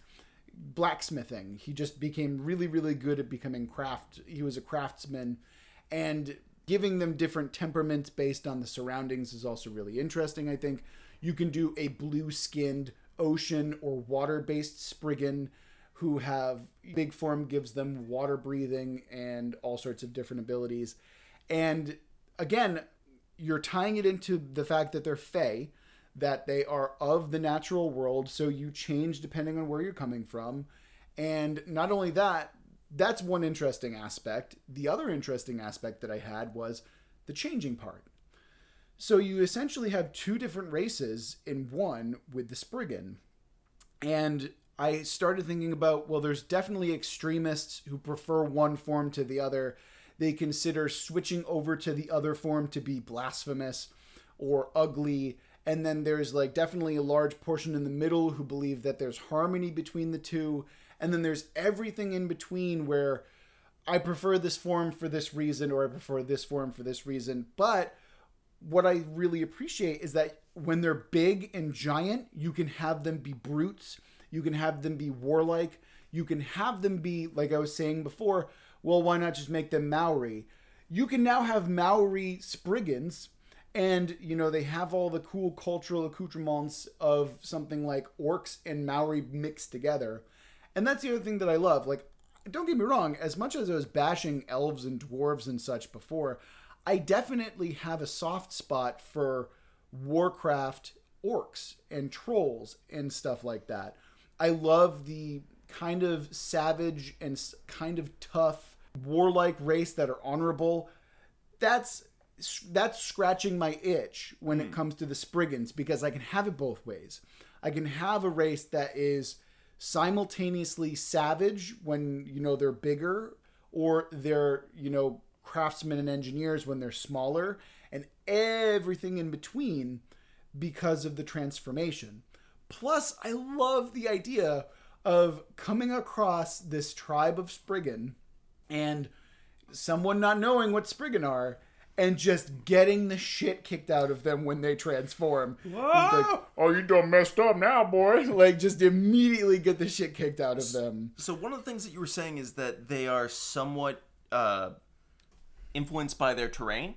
blacksmithing. He just became really really good at becoming craft he was a craftsman. And giving them different temperaments based on the surroundings is also really interesting i think. You can do a blue skinned ocean or water based spriggan who have big form gives them water breathing and all sorts of different abilities. And again, you're tying it into the fact that they're fey, that they are of the natural world, so you change depending on where you're coming from. And not only that, that's one interesting aspect. The other interesting aspect that I had was the changing part. So you essentially have two different races in one with the Spriggan. And I started thinking about well, there's definitely extremists who prefer one form to the other. They consider switching over to the other form to be blasphemous or ugly. And then there's like definitely a large portion in the middle who believe that there's harmony between the two. And then there's everything in between where I prefer this form for this reason or I prefer this form for this reason. But what I really appreciate is that when they're big and giant, you can have them be brutes, you can have them be warlike, you can have them be, like I was saying before, well, why not just make them Maori? You can now have Maori Spriggans, and you know they have all the cool cultural accoutrements of something like orcs and Maori mixed together. And that's the other thing that I love. Like, don't get me wrong, as much as I was bashing elves and dwarves and such before, I definitely have a soft spot for Warcraft orcs and trolls and stuff like that. I love the kind of savage and kind of tough warlike race that are honorable. That's that's scratching my itch when it hmm. comes to the Spriggans because I can have it both ways. I can have a race that is simultaneously savage when you know they're bigger or they're you know craftsmen and engineers when they're smaller and everything in between because of the transformation. Plus, I love the idea of coming across this tribe of Spriggan and someone not knowing what Spriggan are and just getting the shit kicked out of them when they transform. Like, oh, you done messed up now, boy. Like, just immediately get the shit kicked out of them. So one of the things that you were saying is that they are somewhat uh, influenced by their terrain.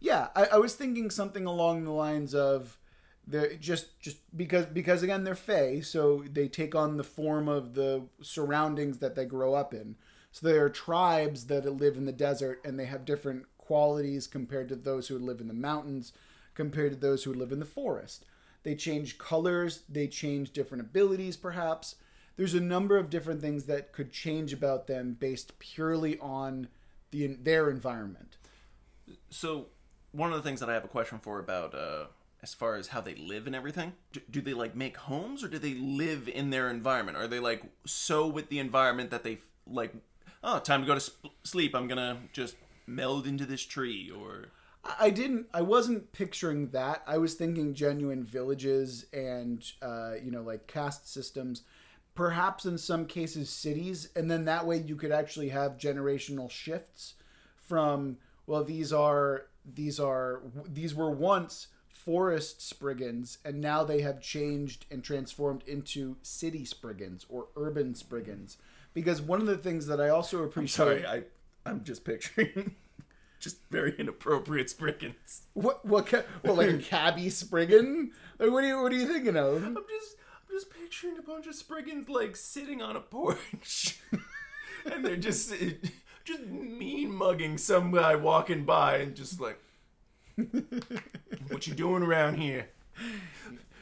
Yeah, I, I was thinking something along the lines of they're just just because because again they're fey, so they take on the form of the surroundings that they grow up in. So there are tribes that live in the desert and they have different qualities compared to those who live in the mountains, compared to those who live in the forest. They change colors, they change different abilities perhaps. There's a number of different things that could change about them based purely on the their environment. So one of the things that I have a question for about uh, as far as how they live and everything, do, do they like make homes or do they live in their environment? Are they like so with the environment that they like? Oh, time to go to sp- sleep. I'm gonna just meld into this tree or. I didn't. I wasn't picturing that. I was thinking genuine villages and uh, you know like caste systems, perhaps in some cases cities, and then that way you could actually have generational shifts from well these are these are these were once forest spriggans and now they have changed and transformed into city spriggans or urban spriggans because one of the things that I also appreciate Sorry, I I'm just picturing just very inappropriate spriggans. what what ca- well like a cabbie spriggan like what are you what are you thinking of I'm just I'm just picturing a bunch of spriggans like sitting on a porch, and they're just just mean mugging some guy walking by and just like, what you doing around here?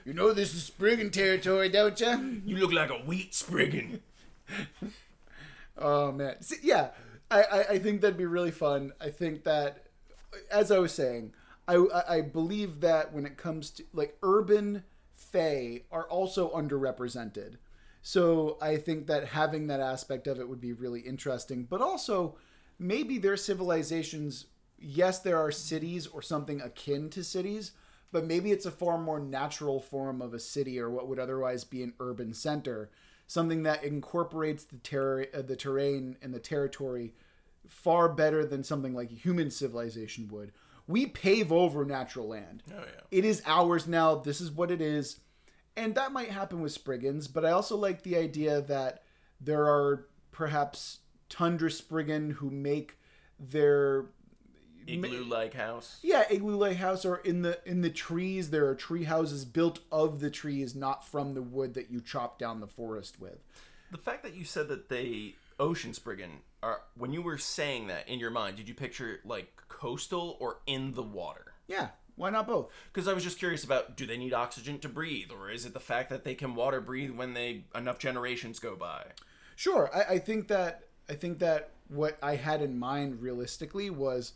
you know this is spriggan territory don't you You look like a wheat spriggan. Oh man, See, yeah, I, I I think that'd be really fun. I think that, as I was saying, I I I believe that when it comes to like urban fae are also underrepresented. So I think that having that aspect of it would be really interesting. But also, maybe their civilizations. Yes, there are cities or something akin to cities, but maybe it's a far more natural form of a city or what would otherwise be an urban center, something that incorporates the ter- uh, the terrain and the territory far better than something like human civilization would. We pave over natural land. Oh yeah. It is ours now. This is what it is. And that might happen with Spriggans, but I also like the idea that there are perhaps Tundra Spriggan who make their Igloo-like house. yeah, igloo like house or in the in the trees there are tree houses built of the trees, not from the wood that you chop down the forest with. The fact that you said that they ocean spriggan are when you were saying that in your mind, did you picture like coastal or in the water? Yeah, why not both? Because I was just curious about do they need oxygen to breathe, or is it the fact that they can water breathe when they enough generations go by? Sure, I, I think that I think that what I had in mind realistically was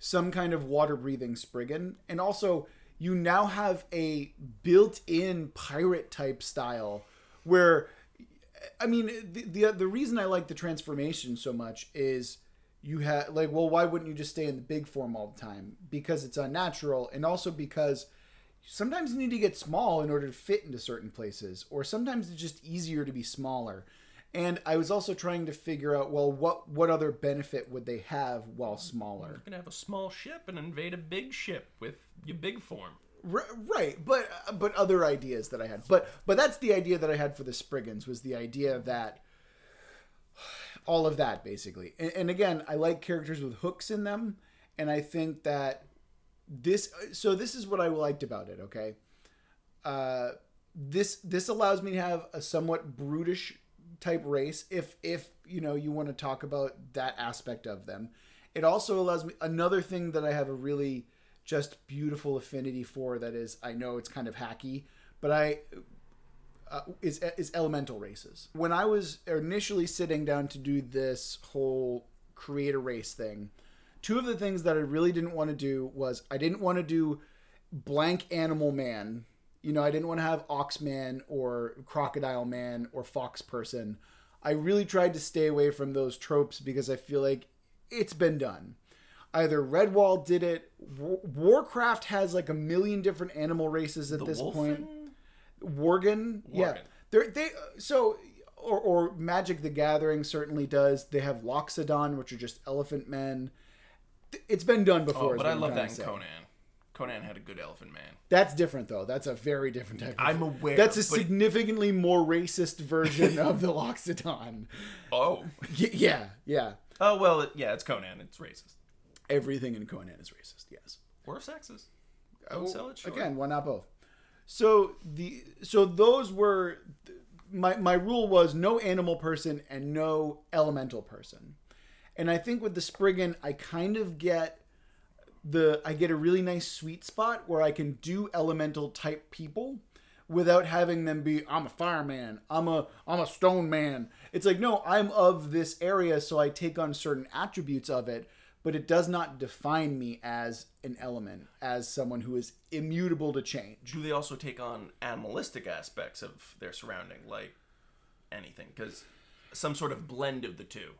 some kind of water breathing Spriggan, and also you now have a built-in pirate type style where I mean, the, the the reason I like the transformation so much is you have like, well, why wouldn't you just stay in the big form all the time? Because it's unnatural, and also because sometimes you need to get small in order to fit into certain places, or sometimes it's just easier to be smaller. And I was also trying to figure out, well, what what other benefit would they have while smaller? You can have a small ship and invade a big ship with your big form. R- right, but but other ideas that I had, but but that's the idea that I had for the Spriggans was the idea that all of that basically, and, and again, I like characters with hooks in them, and I think that this. So this is what I liked about it. Okay, uh, this this allows me to have a somewhat brutish type race if if you know you want to talk about that aspect of them. It also allows me another thing that I have a really just beautiful affinity for that is I know it's kind of hacky, but I uh, is is elemental races. When I was initially sitting down to do this whole create a race thing, two of the things that I really didn't want to do was I didn't want to do blank animal man. You know, I didn't want to have ox man or crocodile man or fox person. I really tried to stay away from those tropes because I feel like it's been done either Redwall did it. Warcraft has like a million different animal races at The this Wolfen? point. Worgen, yeah, they're they so or or Magic the Gathering certainly does. They have Loxodon, which are just elephant men. It's been done before. Oh, but I love that in. Conan. Conan had a good elephant man. That's different though. That's a very different type. Of, I'm aware, That's a significantly more racist version of the Loxodon. Oh. Y- yeah, yeah. Oh well, it, yeah, it's Conan. It's racist Everything in Conan is racist. Yes. or sexist. Don't oh, sell it short. Again, why not both? So the so those were my my rule was no animal person and no elemental person. And I think with the Spriggan, I kind of get the I get a really nice sweet spot where I can do elemental type people without having them be I'm a fireman, I'm a I'm a stone man. It's like no, I'm of this area so I take on certain attributes of it, but it does not define me as an element, as someone who is immutable to change. Do they also take on animalistic aspects of their surrounding, like anything? Because some sort of blend of the two.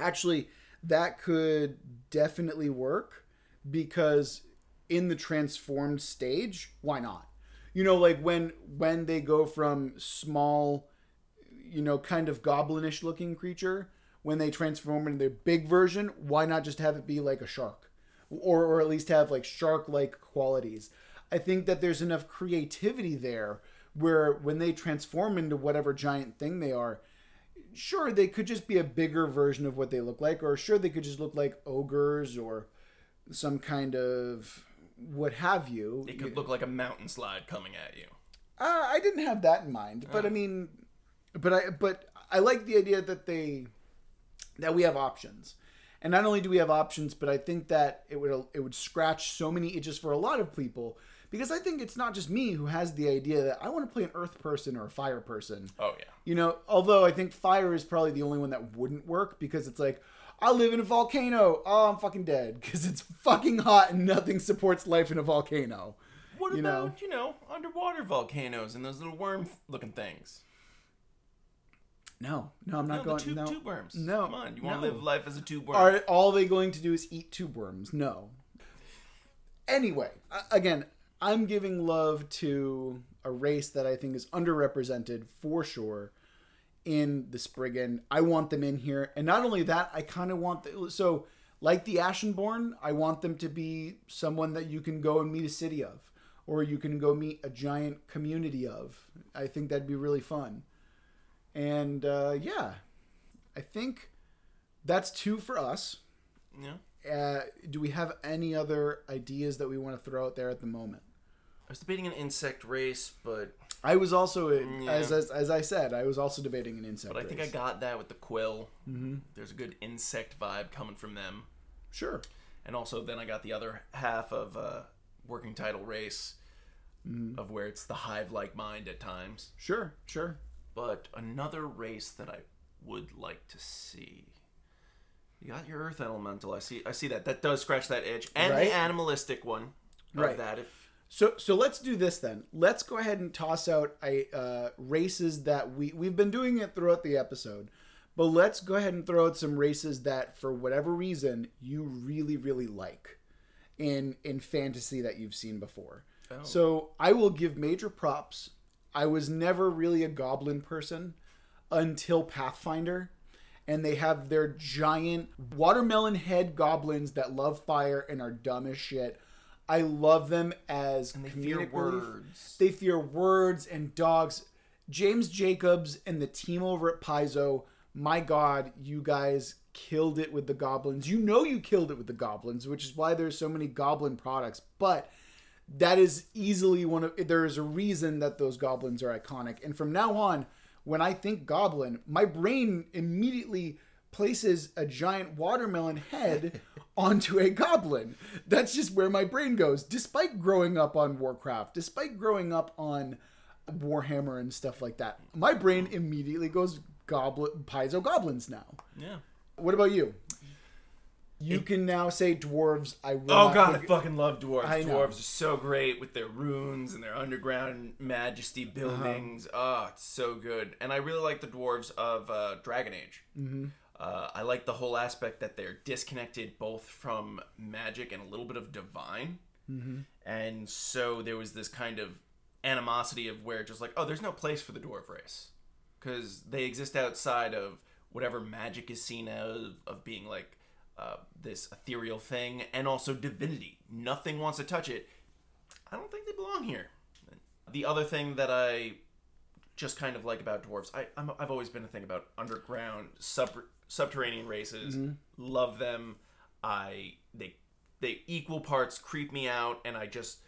actually that could definitely work because in the transformed stage why not? You know like when when they go from small you know kind of goblinish looking creature when they transform into their big version why not just have it be like a shark? Or or at least have like shark like qualities. I think that there's enough creativity there where when they transform into whatever giant thing they are sure they could just be a bigger version of what they look like or sure they could just look like ogres or some kind of what have you It could look like a mountain slide coming at you. uh, i didn't have that in mind but i mean but i but i like the idea that they that we have options and not only do we have options but i think that it would it would scratch so many itches for a lot of people because i think it's not just me who has the idea that i want to play an earth person or a fire person Oh yeah. you know, although I think fire is probably the only one that wouldn't work because it's like, I live in a volcano. Oh, I'm fucking dead because it's fucking hot and nothing supports life in a volcano. What You know. about you know underwater volcanoes and those little worm-looking things? No, no, I'm not No, going. the tube, no, tube worms. No, come on. You want no. to live life as a tube worm? Are all they going to do is eat tube worms? No. Anyway, again, I'm giving love to a race that I think is underrepresented for sure in the Spriggan. I want them in here, and not only that, I kind of want the, so like the Ashenborn, I want them to be someone that you can go and meet a city of, or you can go meet a giant community of. I think that'd be really fun. And uh, yeah, I think that's two for us. Yeah. Uh, do we have any other ideas that we want to throw out there at the moment? I was debating an insect race, but I was also, Yeah. as, as as I said, I was also debating an insect. but I think I got that with the quill. Mm-hmm. There's a good insect vibe coming from them, sure. and also then I got the other half of uh, working title race, of where it's the hive-like mind at times. Sure, sure. But another race that I would like to see. You got your Earth Elemental. I see. I see that. That does scratch that itch, and Right. the animalistic one. Of Right. That if So so let's do this then. Let's go ahead and toss out a uh, races that we we've been doing it throughout the episode, but let's go ahead and throw out some races that for whatever reason you really really like in in fantasy that you've seen before. So I will give major props. I was never really a goblin person until Pathfinder. And they have their giant watermelon head goblins that love fire and are dumb as shit. I love them as And they fear words. They fear words and dogs. James Jacobs and the team over at Paizo, my God, you guys killed it with the goblins. You know you killed it with the goblins, which is why there's so many goblin products. But that is easily one of there is a reason that those goblins are iconic. And from now on, when I think goblin, my brain immediately places a giant watermelon head onto a goblin. That's just where my brain goes. Despite growing up on Warcraft, despite growing up on Warhammer and stuff like that, my brain immediately goes goblin Paizo goblins now. Yeah. What about you? You can now say dwarves. I will. Oh god, I fucking love dwarves. I know. Dwarves are so great with their runes and their underground majesty buildings. Oh, it's so good. And I really like the dwarves of uh, Dragon Age. Mm-hmm. Uh, I like the whole aspect that they're disconnected both from magic and a little bit of divine. Mm-hmm. And so there was this kind of animosity of where just like, oh, there's no place for the dwarf race because they exist outside of whatever magic is seen of, of being like uh, this ethereal thing and also divinity. Nothing wants to touch it. I don't think they belong here. The other thing that I just kind of like about dwarves, I, I'm, I've always been a thing about underground sub, subterranean races. Mm-hmm. Love them. I they they equal parts creep me out, and I just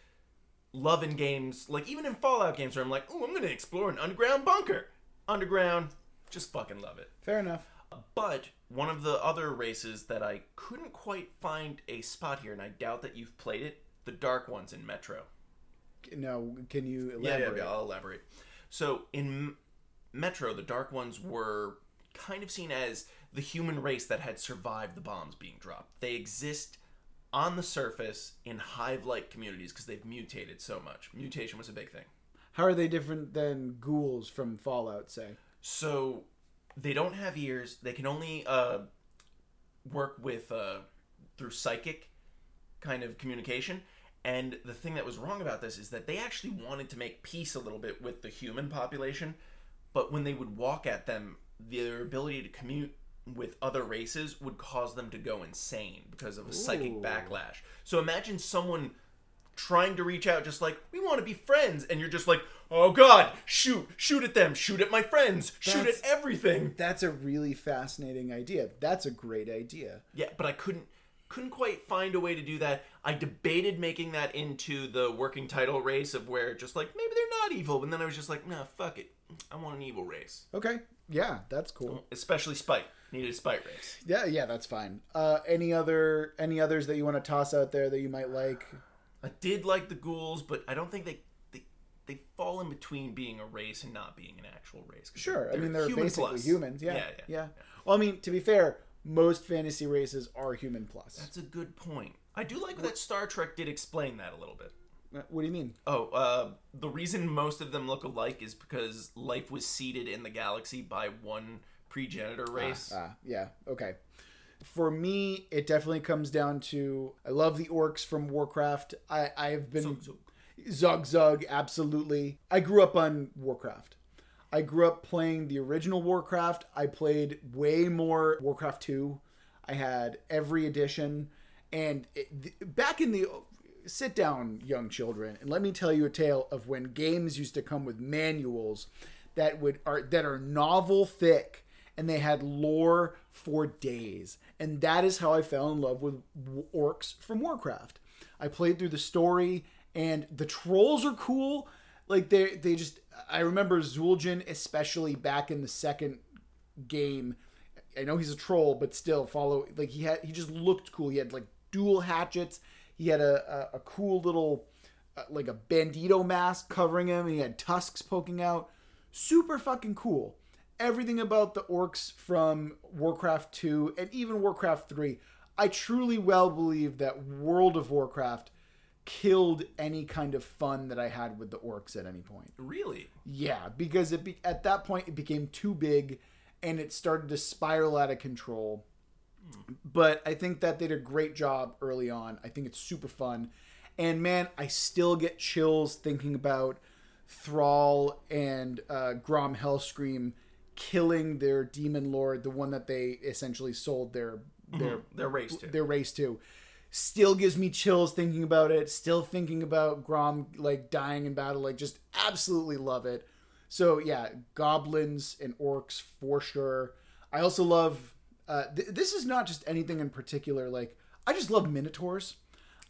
love in games like even in Fallout games where I'm like, oh, I'm gonna explore an underground bunker. Underground, just fucking love it. Fair enough. But one of the other races that I couldn't quite find a spot here, and I doubt that you've played it, the Dark Ones in Metro. No, can you elaborate? yeah, yeah, I'll elaborate. So in Metro, the Dark Ones were kind of seen as the human race that had survived the bombs being dropped. They exist on the surface in hive-like communities because they've mutated so much. Mutation was a big thing. How are they different than ghouls from Fallout? Say. So they don't have ears. They can only uh, work with uh, through psychic kind of communication. And the thing that was wrong about this is that they actually wanted to make peace a little bit with the human population, but when they would walk at them, their ability to commute with other races would cause them to go insane because of a psychic backlash. So imagine someone trying to reach out just like we want to be friends and you're just like oh god shoot shoot at them shoot at my friends shoot at everything That's a really fascinating idea. That's a great idea. yeah but i couldn't couldn't quite find a way to do that i debated making that into the working title race of where just like maybe they're not evil and then i was just like nah fuck it i want an evil race Okay. Yeah, that's cool. especially spite needed a spite race Yeah, yeah, that's fine. Uh, any other any others that you want to toss out there that you might like? i did like the ghouls but i don't think they they, they fall in between being a race and not being an actual race. Sure. I mean, they're human basically plus. humans. Yeah, yeah, yeah, yeah. Well, I mean, to be fair, most fantasy races are human plus. That's a good point. I do like that Star Trek did explain that a little bit. Uh, What do you mean? Oh, uh, the reason most of them look alike is because life was seeded in the galaxy by one progenitor race. Ah, yeah. Okay. For me, it definitely comes down to I love the orcs from Warcraft. I I've been Zug Zug, absolutely. I grew up on Warcraft. I grew up playing the original Warcraft. I played way more Warcraft 2. I had every edition. And it, th- back in the. Sit down, young children, and let me tell you a tale of when games used to come with manuals that would are that are novel thick and they had lore for days. And that is how I fell in love with orcs from Warcraft. I played through the story, and the trolls are cool. Like they they just I remember Zul'jin especially back in the second game. I know he's a troll, but still follow like he had he just looked cool. He had like dual hatchets. He had a a, a cool little uh, like a bandito mask covering him. And he had tusks poking out. Super fucking cool. Everything about the orcs from Warcraft 2 and even Warcraft 3. I truly well believe that World of Warcraft killed any kind of fun that I had with the orcs at any point. Really? Yeah, because it be, at that point it became too big and it started to spiral out of control. But I think that they did a great job early on. I think it's super fun. And man, I still get chills thinking about Thrall and uh, Grom Hellscream killing their demon lord, the one that they essentially sold their their They're raced to. their race to. Still gives me chills thinking about it. Still thinking about Grom like dying in battle. Like just absolutely love it. So yeah, goblins and orcs for sure. I also love. Uh, th- this is not just anything in particular. Like I just love minotaurs.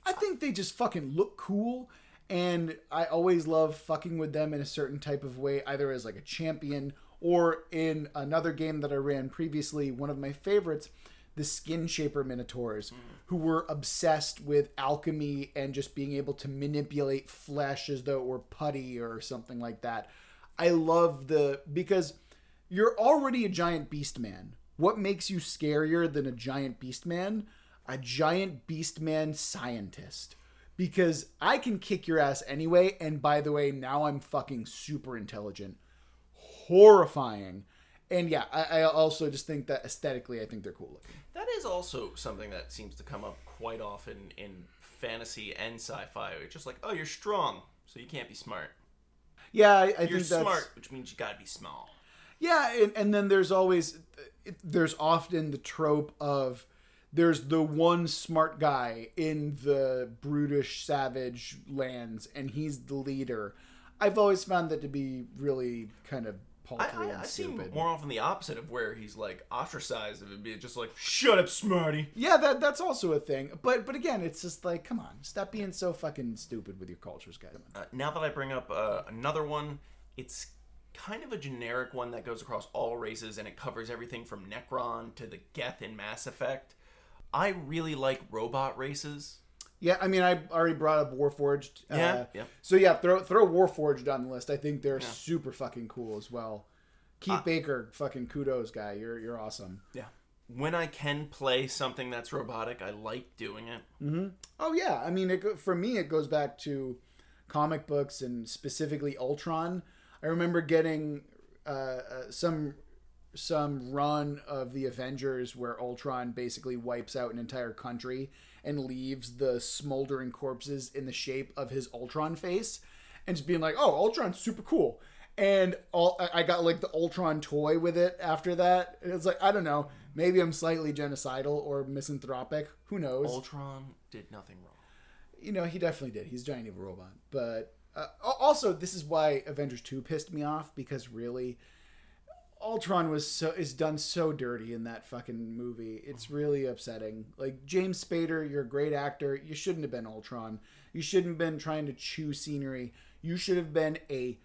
I think they just fucking look cool, and I always love fucking with them in a certain type of way, either as like a champion or in another game that I ran previously. One of my favorites, the Skin Shaper Minotaurs, hmm. who were obsessed with alchemy and just being able to manipulate flesh as though it were putty or something like that. I love the because you're already a giant beast man. What makes you scarier than a giant beast man? A giant beast man scientist. Because I can kick your ass anyway, and by the way, now I'm fucking super intelligent. Horrifying. And yeah, I, I also just think that aesthetically, I think they're cool looking. That is also something that seems to come up quite often in fantasy and sci-fi. It's just like, oh, you're strong, so you can't be smart. Yeah, I, I You're think that's smart, which means you gotta be small. Yeah, and, and then there's always there's often the trope of there's the one smart guy in the brutish savage lands and he's the leader. I've always found that to be really kind of paltry I, and I've seen more often the opposite of where he's like ostracized of it being just like, shut up, smarty. Yeah, that that's also a thing. But but again, it's just like, come on, stop being so fucking stupid with your cultures, guys. Uh, now that I bring up uh, another one, it's kind of a generic one that goes across all races and it covers everything from Necron to the Geth in Mass Effect. I really like robot races. Yeah, I mean, I already brought up Warforged. Yeah, uh, yeah. So yeah, throw throw Warforged on the list. I think they're super fucking cool as well. Keith Uh, Baker, fucking kudos, guy. You're you're awesome. Yeah. When I can play something that's robotic, I like doing it. Oh yeah, I mean, it, for me, it goes back to comic books and specifically Ultron. I remember getting uh, uh, some some run of the Avengers where Ultron basically wipes out an entire country and leaves the smoldering corpses in the shape of his Ultron face, and just being like, "Oh, Ultron's super cool." And all I- got like the Ultron toy with it after that. It's like I don't know, maybe I'm slightly genocidal or misanthropic. Who knows? Ultron did nothing wrong. you know, he definitely did. He's a giant evil robot. But uh, also, this is why Avengers Two pissed me off because really, Ultron was so is done so dirty in that fucking movie. It's really upsetting. Like James Spader, you're a great actor. You shouldn't have been Ultron. You shouldn't have been trying to chew scenery. You should have been a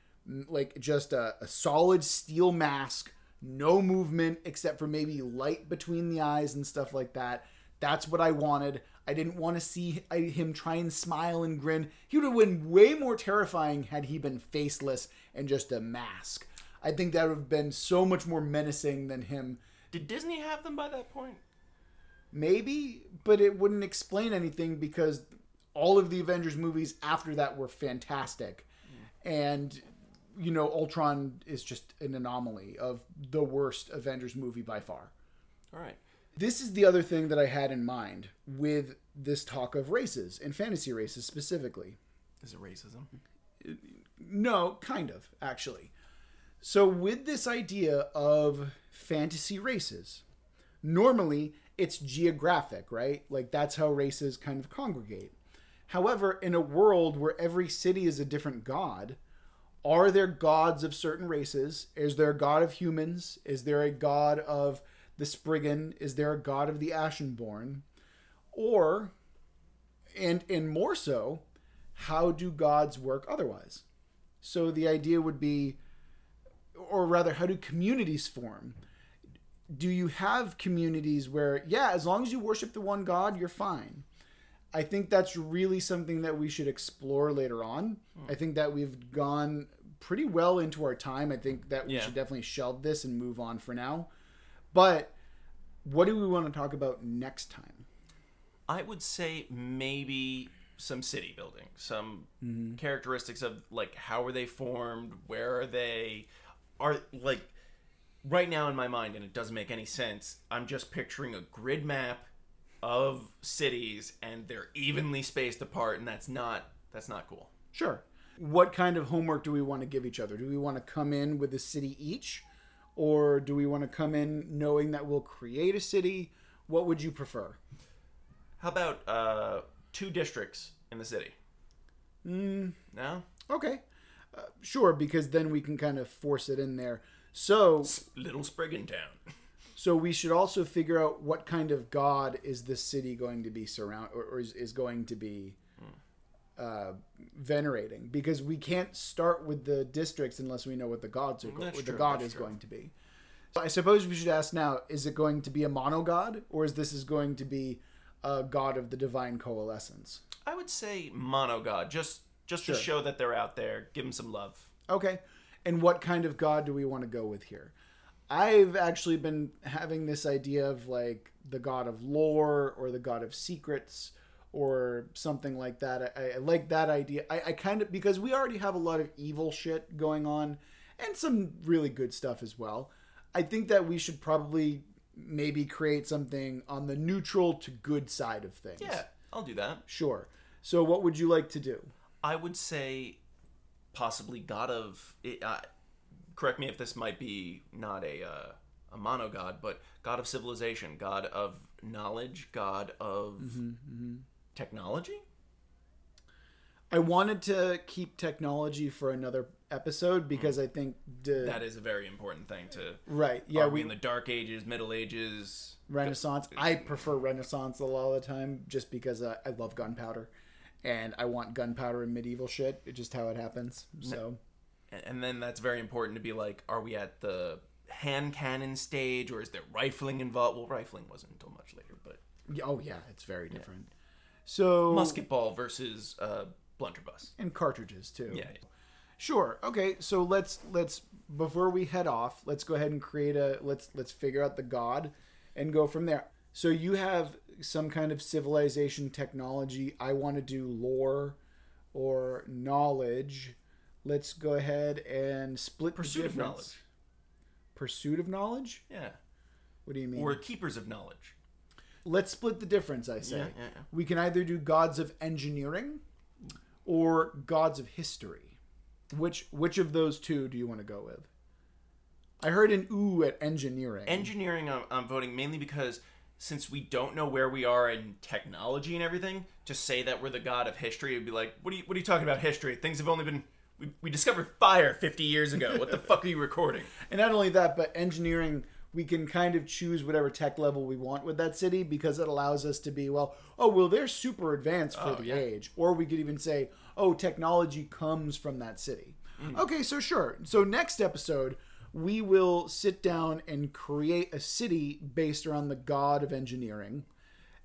like just a, a solid steel mask, no movement except for maybe light between the eyes and stuff like that. That's what I wanted. I didn't want to see him try and smile and grin. He would have been way more terrifying had he been faceless and just a mask. I think that would have been so much more menacing than him. Did Disney have them by that point? Maybe, but it wouldn't explain anything because all of the Avengers movies after that were fantastic. And you know, Ultron is just an anomaly of the worst Avengers movie by far. All right. This is the other thing that I had in mind with this talk of races and fantasy races specifically. Is it racism? No, kind of, actually. So, with this idea of fantasy races, normally it's geographic, right? Like that's how races kind of congregate. However, in a world where every city is a different god, are there gods of certain races? Is there a god of humans? Is there a god of the Spriggan? Is there a god of the Ashenborn? Or, and and more so, how do gods work otherwise? So the idea would be, or rather, how do communities form? Do you have communities where, yeah, as long as you worship the one God, you're fine? I think that's really something that we should explore later on. I think that we've gone pretty well into our time. I think that we Yeah. should definitely shelve this and move on for now. But what do we want to talk about next time? I would say maybe some city building, some Mm-hmm. characteristics of like how are they formed, where are they, are like right now in my mind, and it doesn't make any sense. I'm just picturing a grid map of cities, and they're evenly spaced apart, and that's not that's not cool. Sure. What kind of homework do we want to give each other? Do we want to come in with a city each? Or do we want to come in knowing that we'll create a city? What would you prefer? How about uh, two districts in the city? Mm, No, okay. Uh, sure, because then we can kind of force it in there. So, Little Spriggan Town. so we should also figure out what kind of god is this city going to be surround or, or is, is going to be uh, venerating because we can't start with the districts unless we know what the gods are That's what the god is true. going to be. So I suppose we should ask now: Is it going to be a mono god, or is this is going to be a god of the divine coalescence? I would say mono god, just just to show that they're out there. Give them some love. Okay. And what kind of god do we want to go with here? I've actually been having this idea of like the god of lore or the god of secrets or something like that. I, I like that idea. I, I kind of because we already have a lot of evil shit going on and some really good stuff as well. I think that we should probably maybe create something on the neutral to good side of things. Yeah, I'll do that. Sure. So what would you like to do? I would say possibly god of. It, uh, correct me if this might be not a uh, a mono god, but god of civilization, god of knowledge, god of technology. I wanted to keep technology for another episode because I think the That is a very important thing to. right, yeah, we we in the Dark Ages, Middle Ages? Renaissance. I prefer Renaissance a lot of the time just because uh, I love gunpowder, and I want gunpowder and medieval shit. It's just how it happens. So And- then that's very important to be like, are we at the hand cannon stage or is there rifling involved? Well, rifling wasn't until much later, but oh yeah, it's very different. So musket ball versus uh, blunderbuss. and cartridges too. Yeah. Sure. Okay. So let's let's before we head off, let's go ahead and create a let's let's figure out the god and go from there. So you have some kind of civilization technology. I want to do lore or knowledge. Let's go ahead and split Pursuit the of knowledge. Pursuit of knowledge? Yeah. What do you mean? We're keepers of knowledge. Let's split the difference, I say. Yeah, yeah, yeah. We can either do gods of engineering or gods of history. Which which of those two do you want to go with? I heard an ooh at engineering. Engineering, I'm, I'm voting mainly because since we don't know where we are in technology and everything, to say that we're the god of history would be like, what are you, what are you talking about history? Things have only been. We, we discovered fire 50 years ago. What the fuck are you recording? and not only that, but engineering we can kind of choose whatever tech level we want with that city because it allows us to be well oh well they're super advanced for Oh, the yeah. age or we could even say oh technology comes from that city hmm. okay so sure so next episode we will sit down and create a city based around the god of engineering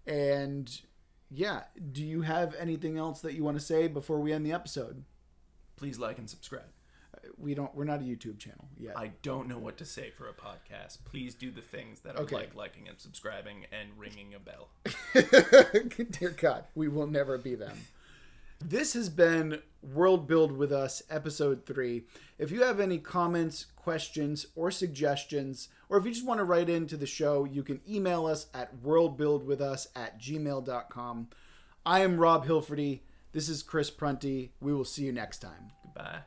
and yeah do you have anything else that you want to say before we end the episode Please like and subscribe. Uh, we don't we're not a youtube channel yet I don't know what to say for a podcast. Please do the things that are Okay. like liking and subscribing and ringing a bell. Dear God, we will never be them. This has been World Build with Us, Episode 3. If you have any comments, questions, or suggestions, or if you just want to write into the show, you can email us at worldbuildwithus at gmail.com. I am Rob Hilferty. This is Chris Prunty. We will see you next time. Goodbye.